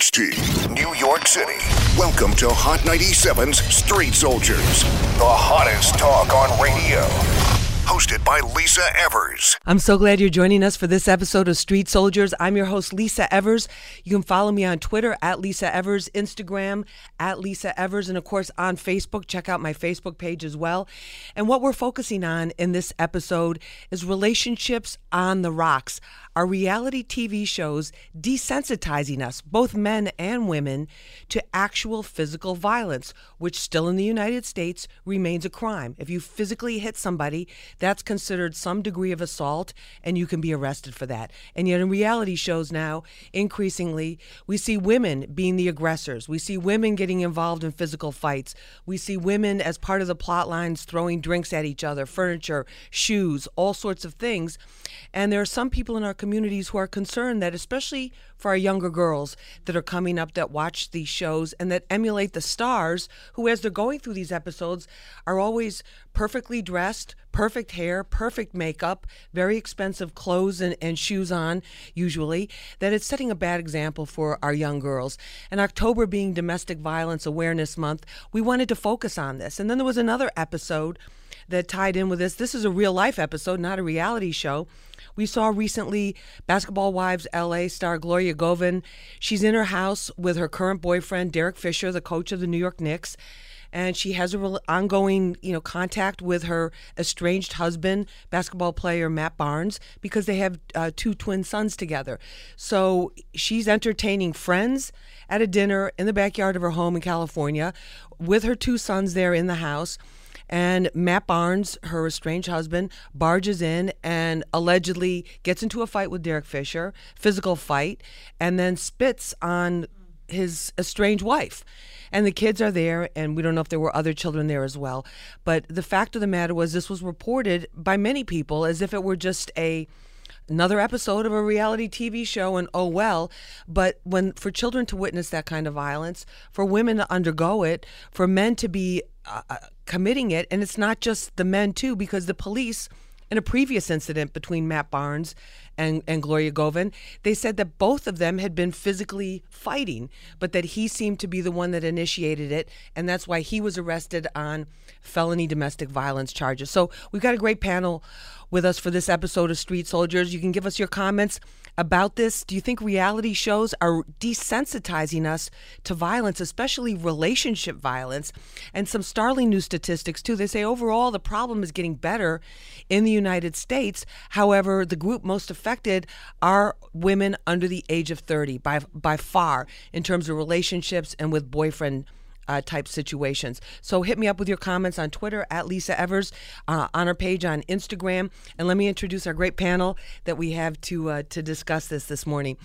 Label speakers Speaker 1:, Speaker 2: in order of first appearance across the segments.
Speaker 1: WHT, New York City. Welcome to Hot 97's Street Soldiers, the hottest talk on radio. Hosted by Lisa Evers.
Speaker 2: I'm so glad you're joining us for this episode of Street Soldiers. I'm your host, Lisa Evers. You can follow me on Twitter at Lisa Evers, Instagram at Lisa Evers, and of course on Facebook. Check out my Facebook page as well. And what we're focusing on in this episode is relationships on the rocks. Are reality TV shows desensitizing us, both men and women, to actual physical violence, which still in the United States remains a crime? If you physically hit somebody, that's considered some degree of assault and you can be arrested for that. And yet, in reality shows now, increasingly, we see women being the aggressors. We see women getting involved in physical fights. We see women, as part of the plot lines, throwing drinks at each other, furniture, shoes, all sorts of things. And there are some people in our communities who are concerned that, especially for our younger girls that are coming up that watch these shows and that emulate the stars who, as they're going through these episodes, are always perfectly dressed, perfect hair, perfect makeup, very expensive clothes and, and shoes on, usually, that it's setting a bad example for our young girls. And October being Domestic Violence Awareness Month, we wanted to focus on this. And then there was another episode that tied in with this. This is a real life episode, not a reality show. We saw recently Basketball Wives LA star Gloria Govan. She's in her house with her current boyfriend, Derek Fisher, the coach of the New York Knicks and she has an ongoing, you know, contact with her estranged husband, basketball player Matt Barnes, because they have uh, two twin sons together. So she's entertaining friends at a dinner in the backyard of her home in California with her two sons there in the house. And Matt Barnes, her estranged husband, barges in and allegedly gets into a fight with Derek Fisher, physical fight, and then spits on his estranged wife. And the kids are there, and we don't know if there were other children there as well. But the fact of the matter was, this was reported by many people as if it were just a another episode of a reality TV show and oh well but when for children to witness that kind of violence for women to undergo it for men to be uh, uh committing it and it's not just the men too because the police in a previous incident between Matt Barnes and, and Gloria Govan, they said that both of them had been physically fighting, but that he seemed to be the one that initiated it. And that's why he was arrested on felony domestic violence charges. So we've got a great panel with us for this episode of Street Soldiers. You can give us your comments about this. Do you think reality shows are desensitizing us to violence, especially relationship violence? And some startling new statistics, too. They say overall the problem is getting better in the United States. However, the group most affected are women under the age of 30 by, by far in terms of relationships and with boyfriend uh, type situations. So hit me up with your comments on Twitter at Lisa Evers, uh, on our page on Instagram, and let me introduce our great panel that we have to uh, to discuss this this morning.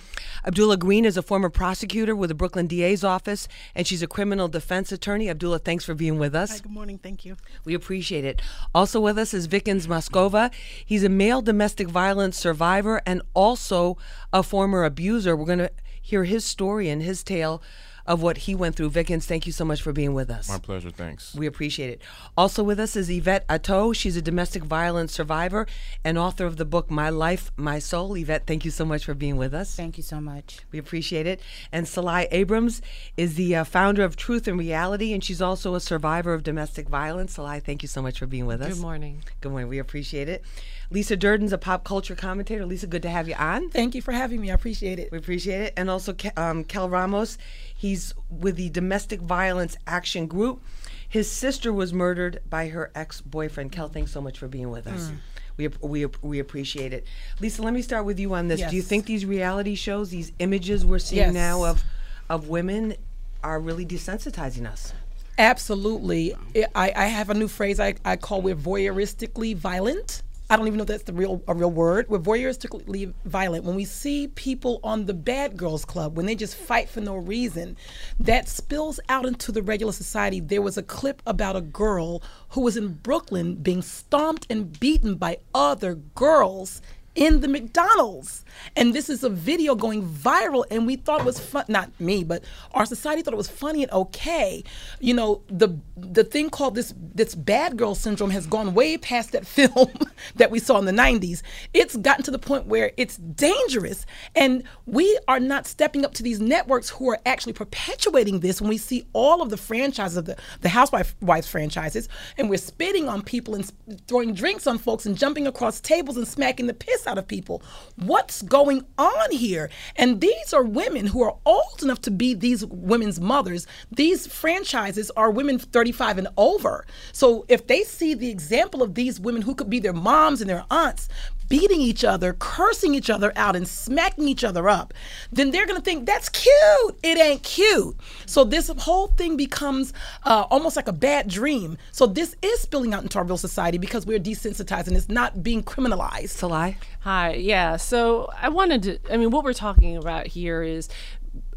Speaker 2: Abdullah Green is a former prosecutor with the Brooklyn DA's office, and she's a criminal defense attorney. Abdullah, thanks for being with us.
Speaker 3: Hi, good morning. Thank you.
Speaker 2: We appreciate it. Also with us is Vikens Moskova. He's a male domestic violence survivor and also a former abuser. We're going to hear his story and his tale of what he went through. Vikens, thank you so much for being with us.
Speaker 4: My pleasure. Thanks.
Speaker 2: We appreciate it. Also with us is Yvette Atto. She's a domestic violence survivor and author of the book My Life, My Soul. Yvette, thank you so much for being with us.
Speaker 5: Thank you so much.
Speaker 2: We appreciate it. And Sil Lai Abrams is the uh, founder of Truth in Reality, and she's also a survivor of domestic violence. Sil Lai, thank you so much for being with us.
Speaker 6: Good morning.
Speaker 2: Good morning. We appreciate it. Lisa Durden's a pop culture commentator. Lisa, good to have you on.
Speaker 3: Thank you for having me. I appreciate it.
Speaker 2: We appreciate it. And also um, Kel Ramos. He's with the Domestic Violence Action Group. His sister was murdered by her ex boyfriend. Kel, thanks so much for being with us. Mm. We, we, we appreciate it. Lisa, let me start with you on this. Yes. Do you think these reality shows, these images we're seeing yes. now of, of women, are really desensitizing us?
Speaker 3: Absolutely. I, I have a new phrase I, I call we're voyeuristically violent. I don't even know if that's the real a real word. We're voyeuristically violent. When we see people on the bad girls club, when they just fight for no reason, that spills out into the regular society. There was a clip about a girl who was in Brooklyn being stomped and beaten by other girls in the McDonald's. And this is a video going viral, and we thought it was fun. Not me, but our society thought it was funny and okay. You know, the the thing called this this bad girl syndrome has gone way past that film that we saw in the '90s. It's gotten to the point where it's dangerous, and we are not stepping up to these networks who are actually perpetuating this. When we see all of the franchises of the the Housewives franchises, and we're spitting on people and throwing drinks on folks and jumping across tables and smacking the piss out of people. What's going on here? And these are women who are old enough to be these women's mothers. These franchises are women 35 and over. So if they see the example of these women who could be their moms and their aunts beating each other, cursing each other out, and smacking each other up, then they're going to think that's cute. It ain't cute. So this whole thing becomes uh, almost like a bad dream. So this is spilling out into our real society because we're desensitized and it's not being criminalized.
Speaker 2: Sil Lai?
Speaker 4: Hi. Yeah. So I wanted to, I mean, what we're talking about here is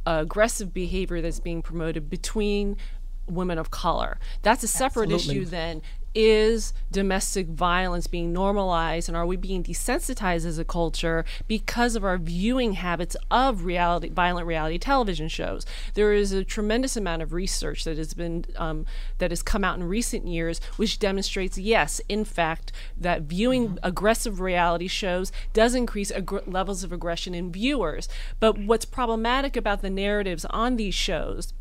Speaker 4: aggressive behavior that's being promoted between women of color. That's a separate Absolutely. issue than is domestic violence being normalized and are we being desensitized as a culture because of our viewing habits of reality violent reality television shows there is a tremendous amount of research that has been um, that has come out in recent years which demonstrates yes in fact that viewing mm-hmm. aggressive reality shows does increase ag- levels of aggression in viewers but what's problematic about the narratives on these shows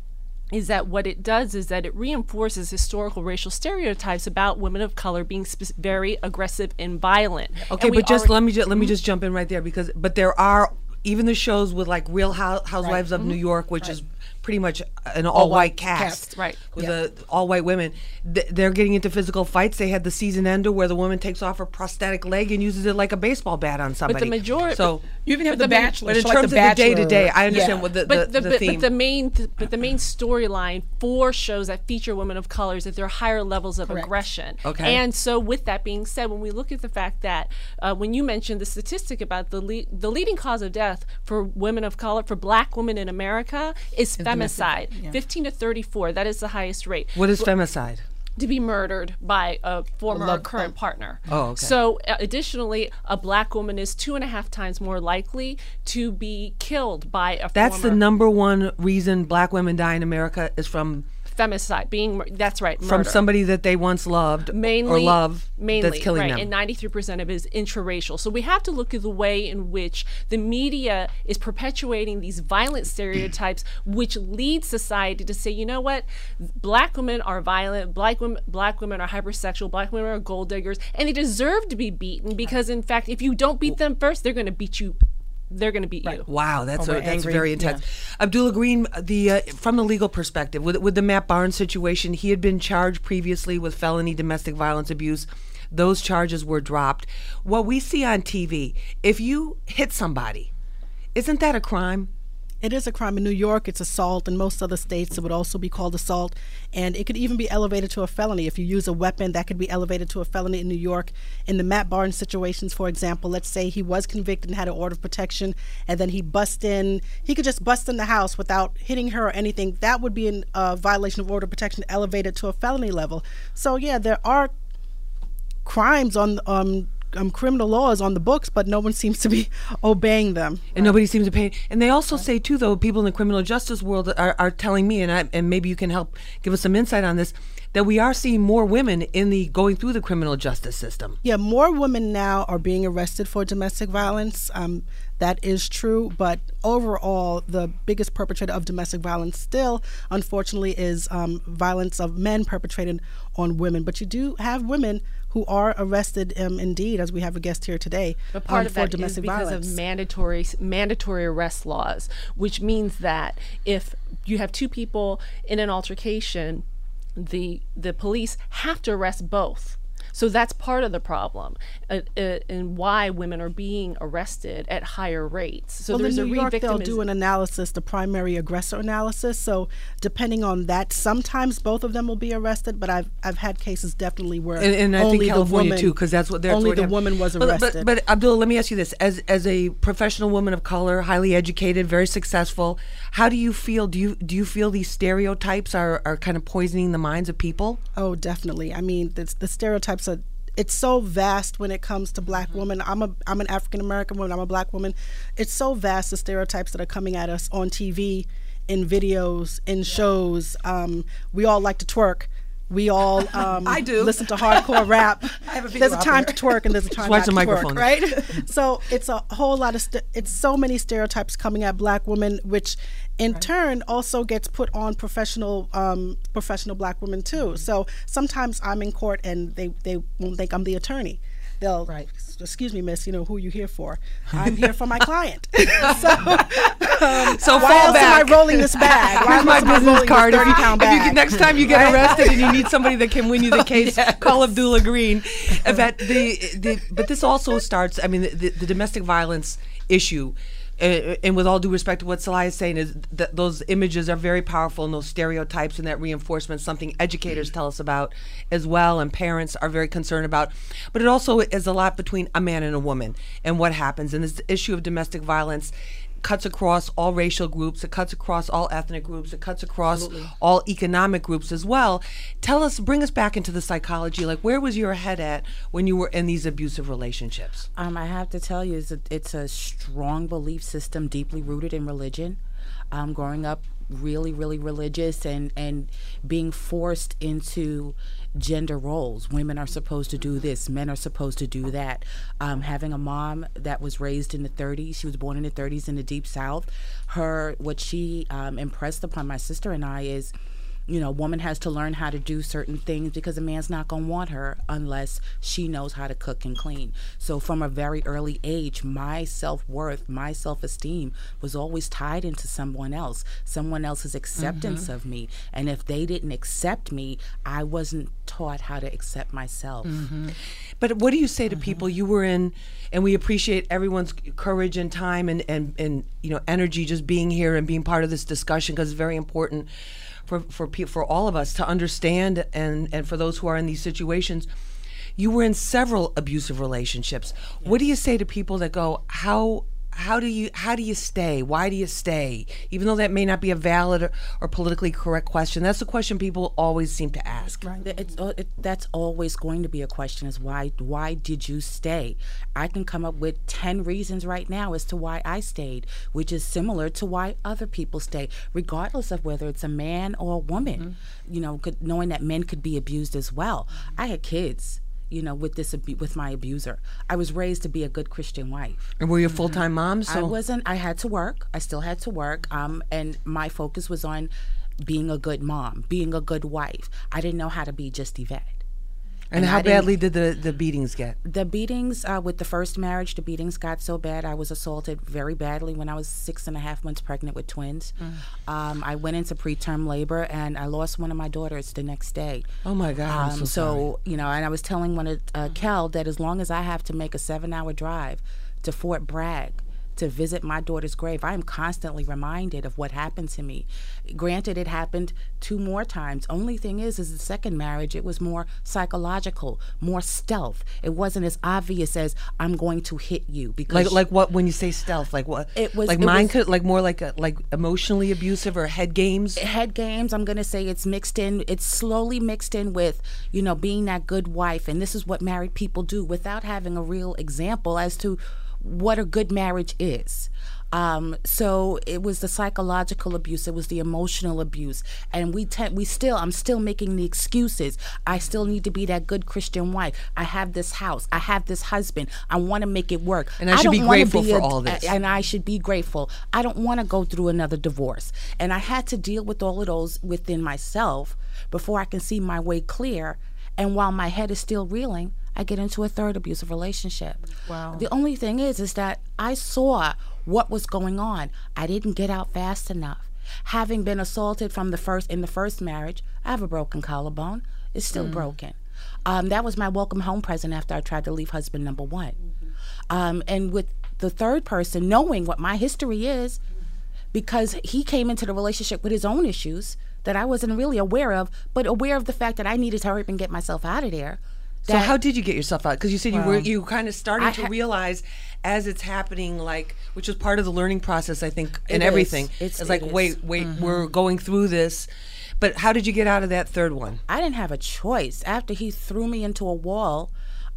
Speaker 4: is that what it does is that it reinforces historical racial stereotypes about women of color being sp- very aggressive and violent.
Speaker 2: Okay,
Speaker 4: and
Speaker 2: but just let me just, let me just jump in right there because but there are even the shows with like Real Housewives right. of mm-hmm. New York, which right. is pretty much an all, all white cast,
Speaker 4: cast, right?
Speaker 2: With yeah. all white women. They're getting into physical fights. They had the season ender where the woman takes off her prosthetic leg and uses it like a baseball bat on somebody.
Speaker 4: But the majority,
Speaker 2: so
Speaker 3: you even have the, the Bachelor.
Speaker 2: But in terms
Speaker 3: like
Speaker 2: of the day to day, I understand yeah. what the, but the, the,
Speaker 4: but, but the main but the main storyline for shows that feature women of color is that there are higher levels of Correct. aggression.
Speaker 2: Okay.
Speaker 4: And so, with that being said, when we look at the fact that uh, when you mentioned the statistic about the le- the leading cause of death for women of color for Black women in America is femicide. Yeah. 15 to 34. That is the highest rate.
Speaker 2: What is femicide?
Speaker 4: to be murdered by a former or current partner.
Speaker 2: Oh, okay.
Speaker 4: So, uh, additionally, a black woman is two and a half times more likely to be killed by a.
Speaker 2: That's the number one reason black women die in America is from
Speaker 4: femicide, being that's right,
Speaker 2: from somebody that they once loved
Speaker 4: mainly,
Speaker 2: or love
Speaker 4: mainly,
Speaker 2: that's killing
Speaker 4: right,
Speaker 2: them.
Speaker 4: And 93% of it is intraracial. So we have to look at the way in which the media is perpetuating these violent stereotypes, which lead society to say, you know what, black women are violent, black women, black women are hypersexual, black women are gold diggers, and they deserve to be beaten because, in fact, if you don't beat them first, they're going to beat you they're going to beat right. you.
Speaker 2: Wow, that's a, that's angry. very intense. Yeah. Abdullah Green, the uh, from the legal perspective, with with the Matt Barnes situation, he had been charged previously with felony domestic violence abuse. Those charges were dropped. What we see on TV, if you hit somebody, isn't that a crime?
Speaker 5: It is a crime in New York. It's assault. In most other states, it would also be called assault. And it could even be elevated to a felony. If you use a weapon, that could be elevated to a felony in New York. In the Matt Barnes situations, for example, let's say he was convicted and had an order of protection, and then he bust in, he could just bust in the house without hitting her or anything. That would be a uh, violation of order of protection elevated to a felony level. So, yeah, there are crimes on um, um, criminal laws on the books, but no one seems to be obeying them.
Speaker 2: And nobody seems to pay. And they also say too, though, people in the criminal justice world are, are telling me, and I, and maybe you can help give us some insight on this, that we are seeing more women in the going through the criminal justice system.
Speaker 5: Yeah, more women now are being arrested for domestic violence. Um, that is true, but overall, the biggest perpetrator of domestic violence still, unfortunately, is um, violence of men perpetrated on women. But you do have women who are arrested um, indeed, as we have a guest here today,
Speaker 4: but part
Speaker 5: um,
Speaker 4: of
Speaker 5: for
Speaker 4: that
Speaker 5: domestic
Speaker 4: is because
Speaker 5: violence.
Speaker 4: of mandatory mandatory arrest laws, which means that if you have two people in an altercation, the the police have to arrest both so that's part of the problem uh, uh, and why women are being arrested at higher rates. So
Speaker 5: well,
Speaker 4: there's
Speaker 5: in New
Speaker 4: a
Speaker 5: York, they'll do an analysis, the primary aggressor analysis. So depending on that, sometimes both of them will be arrested. But I've I've had cases definitely where
Speaker 2: and, and I
Speaker 5: only
Speaker 2: think California
Speaker 5: woman,
Speaker 2: too, because that's what they're
Speaker 5: only the woman was arrested.
Speaker 2: But, but, but Abdullah, let me ask you this: as as a professional woman of color, highly educated, very successful, how do you feel? Do you do you feel these stereotypes are are kind of poisoning the minds of people?
Speaker 5: Oh, definitely. I mean, the, the stereotypes are it's so vast when it comes to black mm-hmm. women. I'm a I'm an African American woman. I'm a black woman. It's so vast the stereotypes that are coming at us on TV, in videos, in yeah. shows. Um, we all like to twerk. We all um,
Speaker 3: I do
Speaker 5: listen to hardcore rap. there's a time to twerk and there's a time not to twerk, right? so it's a whole lot of st- it's so many stereotypes coming at black women, which in right. turn also gets put on professional um, professional black women too. Mm-hmm. So sometimes I'm in court and they they won't think I'm the attorney they'll right. excuse me, miss, you know, who are you here for? I'm here for my client. so, um,
Speaker 2: so
Speaker 5: why
Speaker 2: fall
Speaker 5: else
Speaker 2: back.
Speaker 5: am I rolling this bag?
Speaker 2: Why Here's my business card. If you,
Speaker 5: if
Speaker 2: you, next time you get arrested and you need somebody that can win you the case, yes. call Abdullah Green. That the, the but this also starts. I mean, the, the domestic violence issue and, with all due respect to what Sil Lai is saying, is that those images are very powerful and those stereotypes and that reinforcement, something educators tell us about as well, and parents are very concerned about. But it also is a lot between a man and a woman and what happens. And this issue of domestic violence cuts across all racial groups, it cuts across all ethnic groups, it cuts across Absolutely. all economic groups as well. Tell us, bring us back into the psychology. Like, where was your head at when you were in these abusive relationships?
Speaker 6: Um, I have to tell you, it's a, it's a strong belief system deeply rooted in religion. Um, growing up really, really religious and, and being forced into gender roles. Women are supposed to do this, men are supposed to do that. Um, having a mom that was raised in the 30s, she was born in the 30s in the Deep South. Her, what she um, impressed upon my sister and I is you know, a woman has to learn how to do certain things because a man's not going to want her unless she knows how to cook and clean. So from a very early age, my self-worth, my self-esteem was always tied into someone else, someone else's acceptance mm-hmm. of me. And if they didn't accept me, I wasn't taught how to accept myself.
Speaker 2: Mm-hmm. But what do you say to mm-hmm. people you were in and we appreciate everyone's courage and time and, and, and you know energy just being here and being part of this discussion because it's very important for for for all of us to understand and and for those who are in these situations you were in several abusive relationships yes. what do you say to people that go how how do you how do you stay? Why do you stay? Even though that may not be a valid or, or politically correct question, that's the question people always seem to ask.
Speaker 6: Right. It's, uh, it, that's always going to be a question: is why why did you stay? I can come up with ten reasons right now as to why I stayed, which is similar to why other people stay, regardless of whether it's a man or a woman. Mm-hmm. You know, could, knowing that men could be abused as well. I had kids you know, with this with my abuser. I was raised to be a good Christian wife.
Speaker 2: And were you a full time mom?
Speaker 6: So I wasn't. I had to work. I still had to work. Um, and my focus was on being a good mom, being a good wife. I didn't know how to be just Yvette.
Speaker 2: And, and how badly did the, the beatings get?
Speaker 6: The beatings uh, with the first marriage, the beatings got so bad. I was assaulted very badly when I was six and a half months pregnant with twins. Mm. Um, I went into preterm labor and I lost one of my daughters the next day.
Speaker 2: Oh my God! Um, so,
Speaker 6: so you know, and I was telling one of uh, Kel that as long as I have to make a seven-hour drive to Fort Bragg to visit my daughter's grave, I am constantly reminded of what happened to me. Granted, it happened two more times. Only thing is, is the second marriage, it was more psychological, more stealth. It wasn't as obvious as I'm going to hit you because
Speaker 2: like like what when you say stealth, like what it was like it mine was, could like more like a, like emotionally abusive or head games.
Speaker 6: Head games. I'm gonna say it's mixed in. It's slowly mixed in with you know being that good wife, and this is what married people do without having a real example as to what a good marriage is. Um, so it was the psychological abuse, it was the emotional abuse, and we te- we still I'm still making the excuses. I still need to be that good Christian wife. I have this house, I have this husband. I want to make it work,
Speaker 2: and I, should be grateful be for all this.
Speaker 6: And I should be grateful. I don't want to go through another divorce, and I had to deal with all of those within myself before I can see my way clear. And while my head is still reeling, I get into a third abusive relationship.
Speaker 3: Wow.
Speaker 6: The only thing is, is that I saw what was going on. I didn't get out fast enough. Having been assaulted from the first in the first marriage, I have a broken collarbone. It's still mm. broken. Um, that was my welcome home present after I tried to leave husband number one. Mm-hmm. Um, and with the third person, knowing what my history is, because he came into the relationship with his own issues that I wasn't really aware of, but aware of the fact that I needed to hurry up and get myself out of there.
Speaker 2: So how did you get yourself out? Because you said you were you kind of starting to realize as it's happening, like which was part of the learning process, I think, and everything. It's, it's like it wait, wait, mm-hmm. we're going through this. But how did you get out of that third one?
Speaker 6: I didn't have a choice. After he threw me into a wall,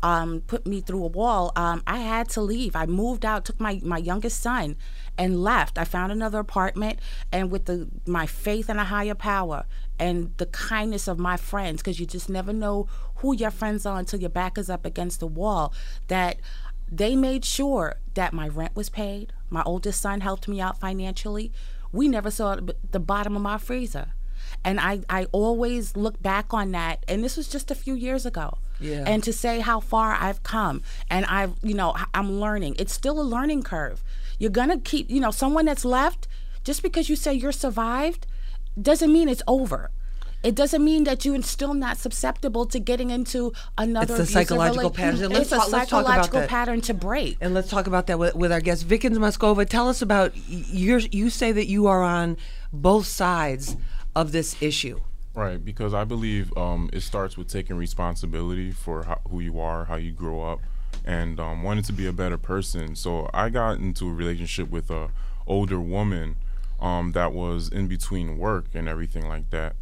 Speaker 6: um, put me through a wall, um, I had to leave. I moved out, took my, my youngest son, and left. I found another apartment, and with the my faith in a higher power and the kindness of my friends, because you just never know who your friends are until your back is up against the wall. That they made sure that my rent was paid. My oldest son helped me out financially. We never saw the bottom of my freezer. And I, I always look back on that. And this was just a few years ago.
Speaker 2: Yeah.
Speaker 6: And to say how far I've come and I've, you know, I'm learning. It's still a learning curve. You're going to keep, you know, someone that's left, just because you say you're survived, doesn't mean it's over. It doesn't mean that you're still not susceptible to getting into another.
Speaker 2: It's a psychological pattern.
Speaker 6: Let's it's talk, a psychological pattern to break.
Speaker 2: And let's talk about that with, with our guest, Vickens Moskova. Tell us about your. You say that you are on both sides of this issue.
Speaker 7: Right, because I believe um, it starts with taking responsibility for how, who you are, how you grow up, and um, wanting to be a better person. So I got into a relationship with a older woman um, that was in between work and everything like that.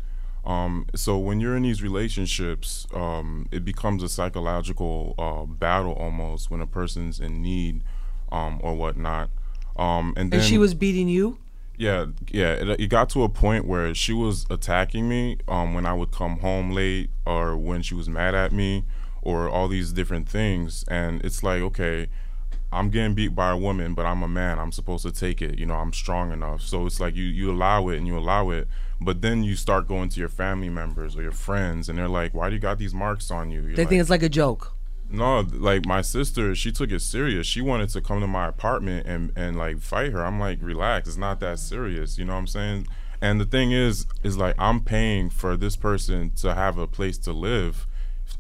Speaker 7: Um, so when you're in these relationships, um, it becomes a psychological uh, battle almost when a person's in need um, or whatnot. Um, and then
Speaker 2: and she was beating you.
Speaker 7: Yeah, yeah. It, it, got to a point where she was attacking me um, when I would come home late, or when she was mad at me, or all these different things. And it's like, okay, I'm getting beat by a woman, but I'm a man. I'm supposed to take it. You know, I'm strong enough. So it's like you you allow it and you allow it, but then you start going to your family members or your friends, and they're like, "Why do you got these marks on you?"
Speaker 2: You're they like, think it's like a joke.
Speaker 7: No, like my sister, she took it serious. She wanted to come to my apartment and and like fight her. I'm like, relax. It's not that serious. You know what I'm saying? And the thing is, is like I'm paying for this person to have a place to live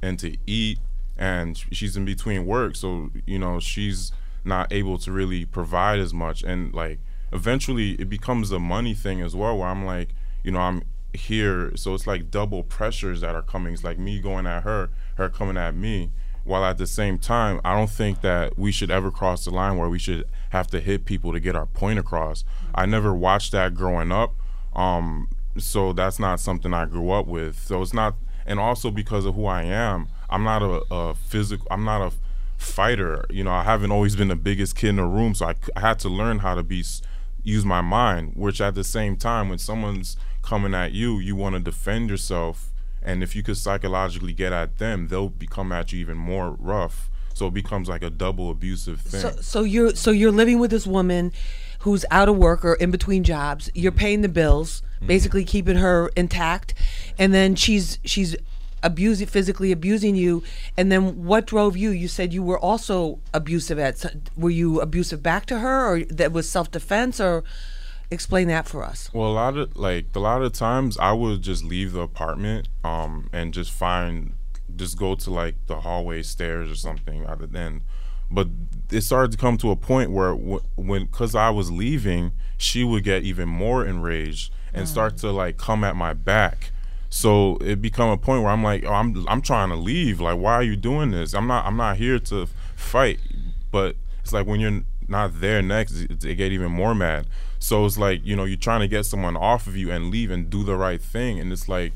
Speaker 7: and to eat and she's in between work so you know she's not able to really provide as much and like eventually it becomes a money thing as well where i'm like you know i'm here so it's like double pressures that are coming it's like me going at her her coming at me while at the same time i don't think that we should ever cross the line where we should have to hit people to get our point across i never watched that growing up um, so that's not something i grew up with so it's not and also because of who i am I'm not a, a physical. I'm not a fighter. You know, I haven't always been the biggest kid in the room, so I, I had to learn how to be use my mind. Which at the same time, when someone's coming at you, you want to defend yourself, and if you could psychologically get at them, they'll become at you even more rough. So it becomes like a double abusive thing.
Speaker 2: So, so you're so you're living with this woman who's out of work or in between jobs. You're paying the bills, mm-hmm. basically keeping her intact, and then she's she's abusing physically abusing you and then what drove you? You said you were also abusive at were you abusive back to her or that was self-defense or explain that for us.
Speaker 7: Well a lot of like a lot of times i would just leave the apartment um and just find just go to like the hallway stairs or something other than but it started to come to a point where when because i was leaving she would get even more enraged and mm. start to like come at my back so it become a point where I'm like, oh, I'm I'm trying to leave. Like, why are you doing this? I'm not I'm not here to fight. But it's like when you're not there next, they get even more mad. So it's like you know you're trying to get someone off of you and leave and do the right thing, and it's like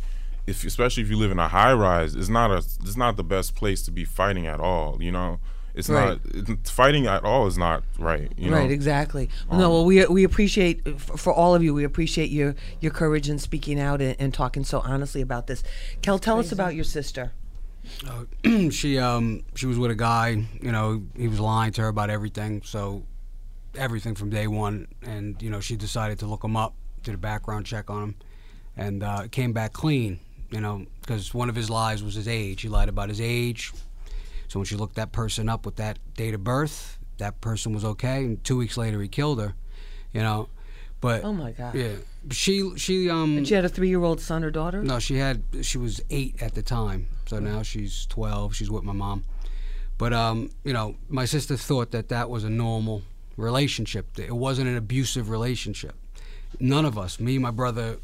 Speaker 7: if especially if you live in a high rise, it's not a it's not the best place to be fighting at all. You know. It's right. not it's, fighting at all is not right. You know?
Speaker 2: Right, exactly. Um, no, well, we we appreciate for all of you. We appreciate your your courage in speaking out and, and talking so honestly about this. Kel, tell us about your sister.
Speaker 8: Uh, she um she was with a guy. You know, he was lying to her about everything. So everything from day one, and you know, she decided to look him up, did a background check on him, and uh, came back clean. You know, because one of his lies was his age. He lied about his age, so when she looked that person up with that date of birth, that person was okay. And two weeks later, he killed her. You know, but
Speaker 2: oh my god,
Speaker 8: yeah. She she um.
Speaker 2: And she had a three year old son or daughter.
Speaker 8: No, she had she was eight at the time. So now she's twelve. She's with my mom. But um, you know, my sister thought that that was a normal relationship. It wasn't an abusive relationship. None of us, me, my brother,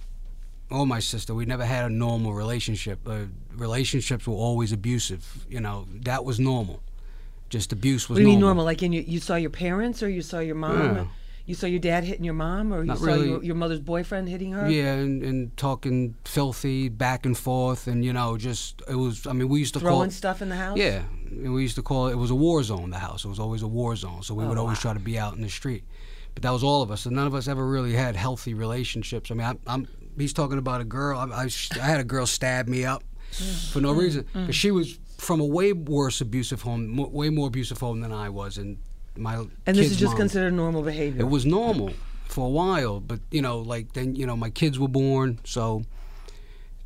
Speaker 8: or my sister, we never had a normal relationship. Uh, relationships were always abusive. You know, that was normal. Just abuse was.
Speaker 2: What do you
Speaker 8: normal.
Speaker 2: mean normal? Like in you, you saw your parents or you saw your mom?
Speaker 8: Yeah.
Speaker 2: You saw your dad hitting your mom, or you
Speaker 8: Not
Speaker 2: saw
Speaker 8: really.
Speaker 2: your, your mother's boyfriend hitting her?
Speaker 8: Yeah, and, and talking filthy back and forth, and you know, just it was. I mean, we used to call
Speaker 2: Throwing
Speaker 8: it,
Speaker 2: stuff in the house?
Speaker 8: Yeah, and we used to call it. It was a war zone. The house. It was always a war zone. So we
Speaker 2: Oh,
Speaker 8: would always try to be out in the street. But that was all of us, and none of us ever really had healthy relationships. I mean, I, I'm. He's talking about a girl. I, I, I had a girl stab me up for no reason mm, mm, because mm. she was from a way worse abusive home, way more abusive home than I was, and my
Speaker 2: And this is just
Speaker 8: mom-
Speaker 2: considered normal behavior.
Speaker 8: it was normal for a while, but you know, like then you know, my kids were born, so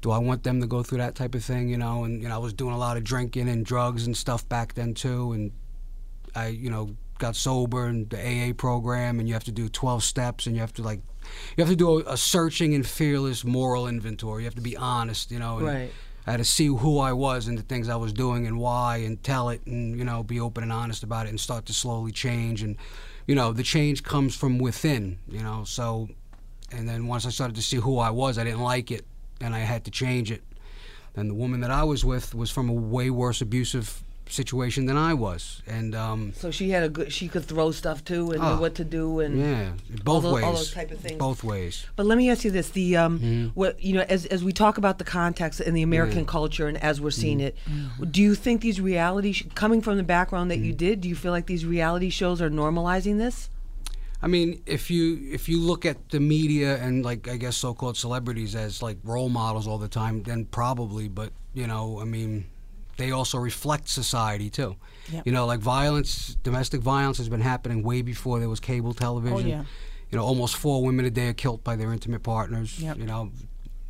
Speaker 8: do I want them to go through that type of thing? You know, and you know, I was doing a lot of drinking and drugs and stuff back then too, and I, you know, got sober and the AA program, and you have to do 12 steps, and you have to like, you have to do a, a searching and fearless moral inventory. You have to be honest, you know. And
Speaker 2: Right.
Speaker 8: I had to see who I was and the things I was doing and why, and tell it, and you know, be open and honest about it, and start to slowly change. And you know, the change comes from within. You know, so, and then once I started to see who I was, I didn't like it, and I had to change it. And the woman that I was with was from a way worse abusive situation than I was, and um,
Speaker 2: so she had a good. She could throw stuff too and
Speaker 8: Oh,
Speaker 2: know what to do and
Speaker 8: yeah, both
Speaker 2: those-
Speaker 8: ways,
Speaker 2: all those type of things.
Speaker 8: both ways.
Speaker 2: But let me ask you this: the um,
Speaker 8: Mm-hmm.
Speaker 2: what you know, as as we talk about the context in the American culture and as we're seeing it,
Speaker 8: Mm-hmm.
Speaker 2: do you think these reality sh- coming from the background that
Speaker 8: Mm.
Speaker 2: you did, do you feel like these reality shows are normalizing this?
Speaker 8: I mean, if you if you look at the media and like I guess so-called celebrities as like role models all the time, then probably. But you know, I mean, they also reflect society too.
Speaker 3: Yep.
Speaker 8: You know, like violence, domestic violence has been happening way before there was cable television.
Speaker 3: Oh, yeah.
Speaker 8: You know, almost four women a day are killed by their intimate partners.
Speaker 3: Yep.
Speaker 8: You know,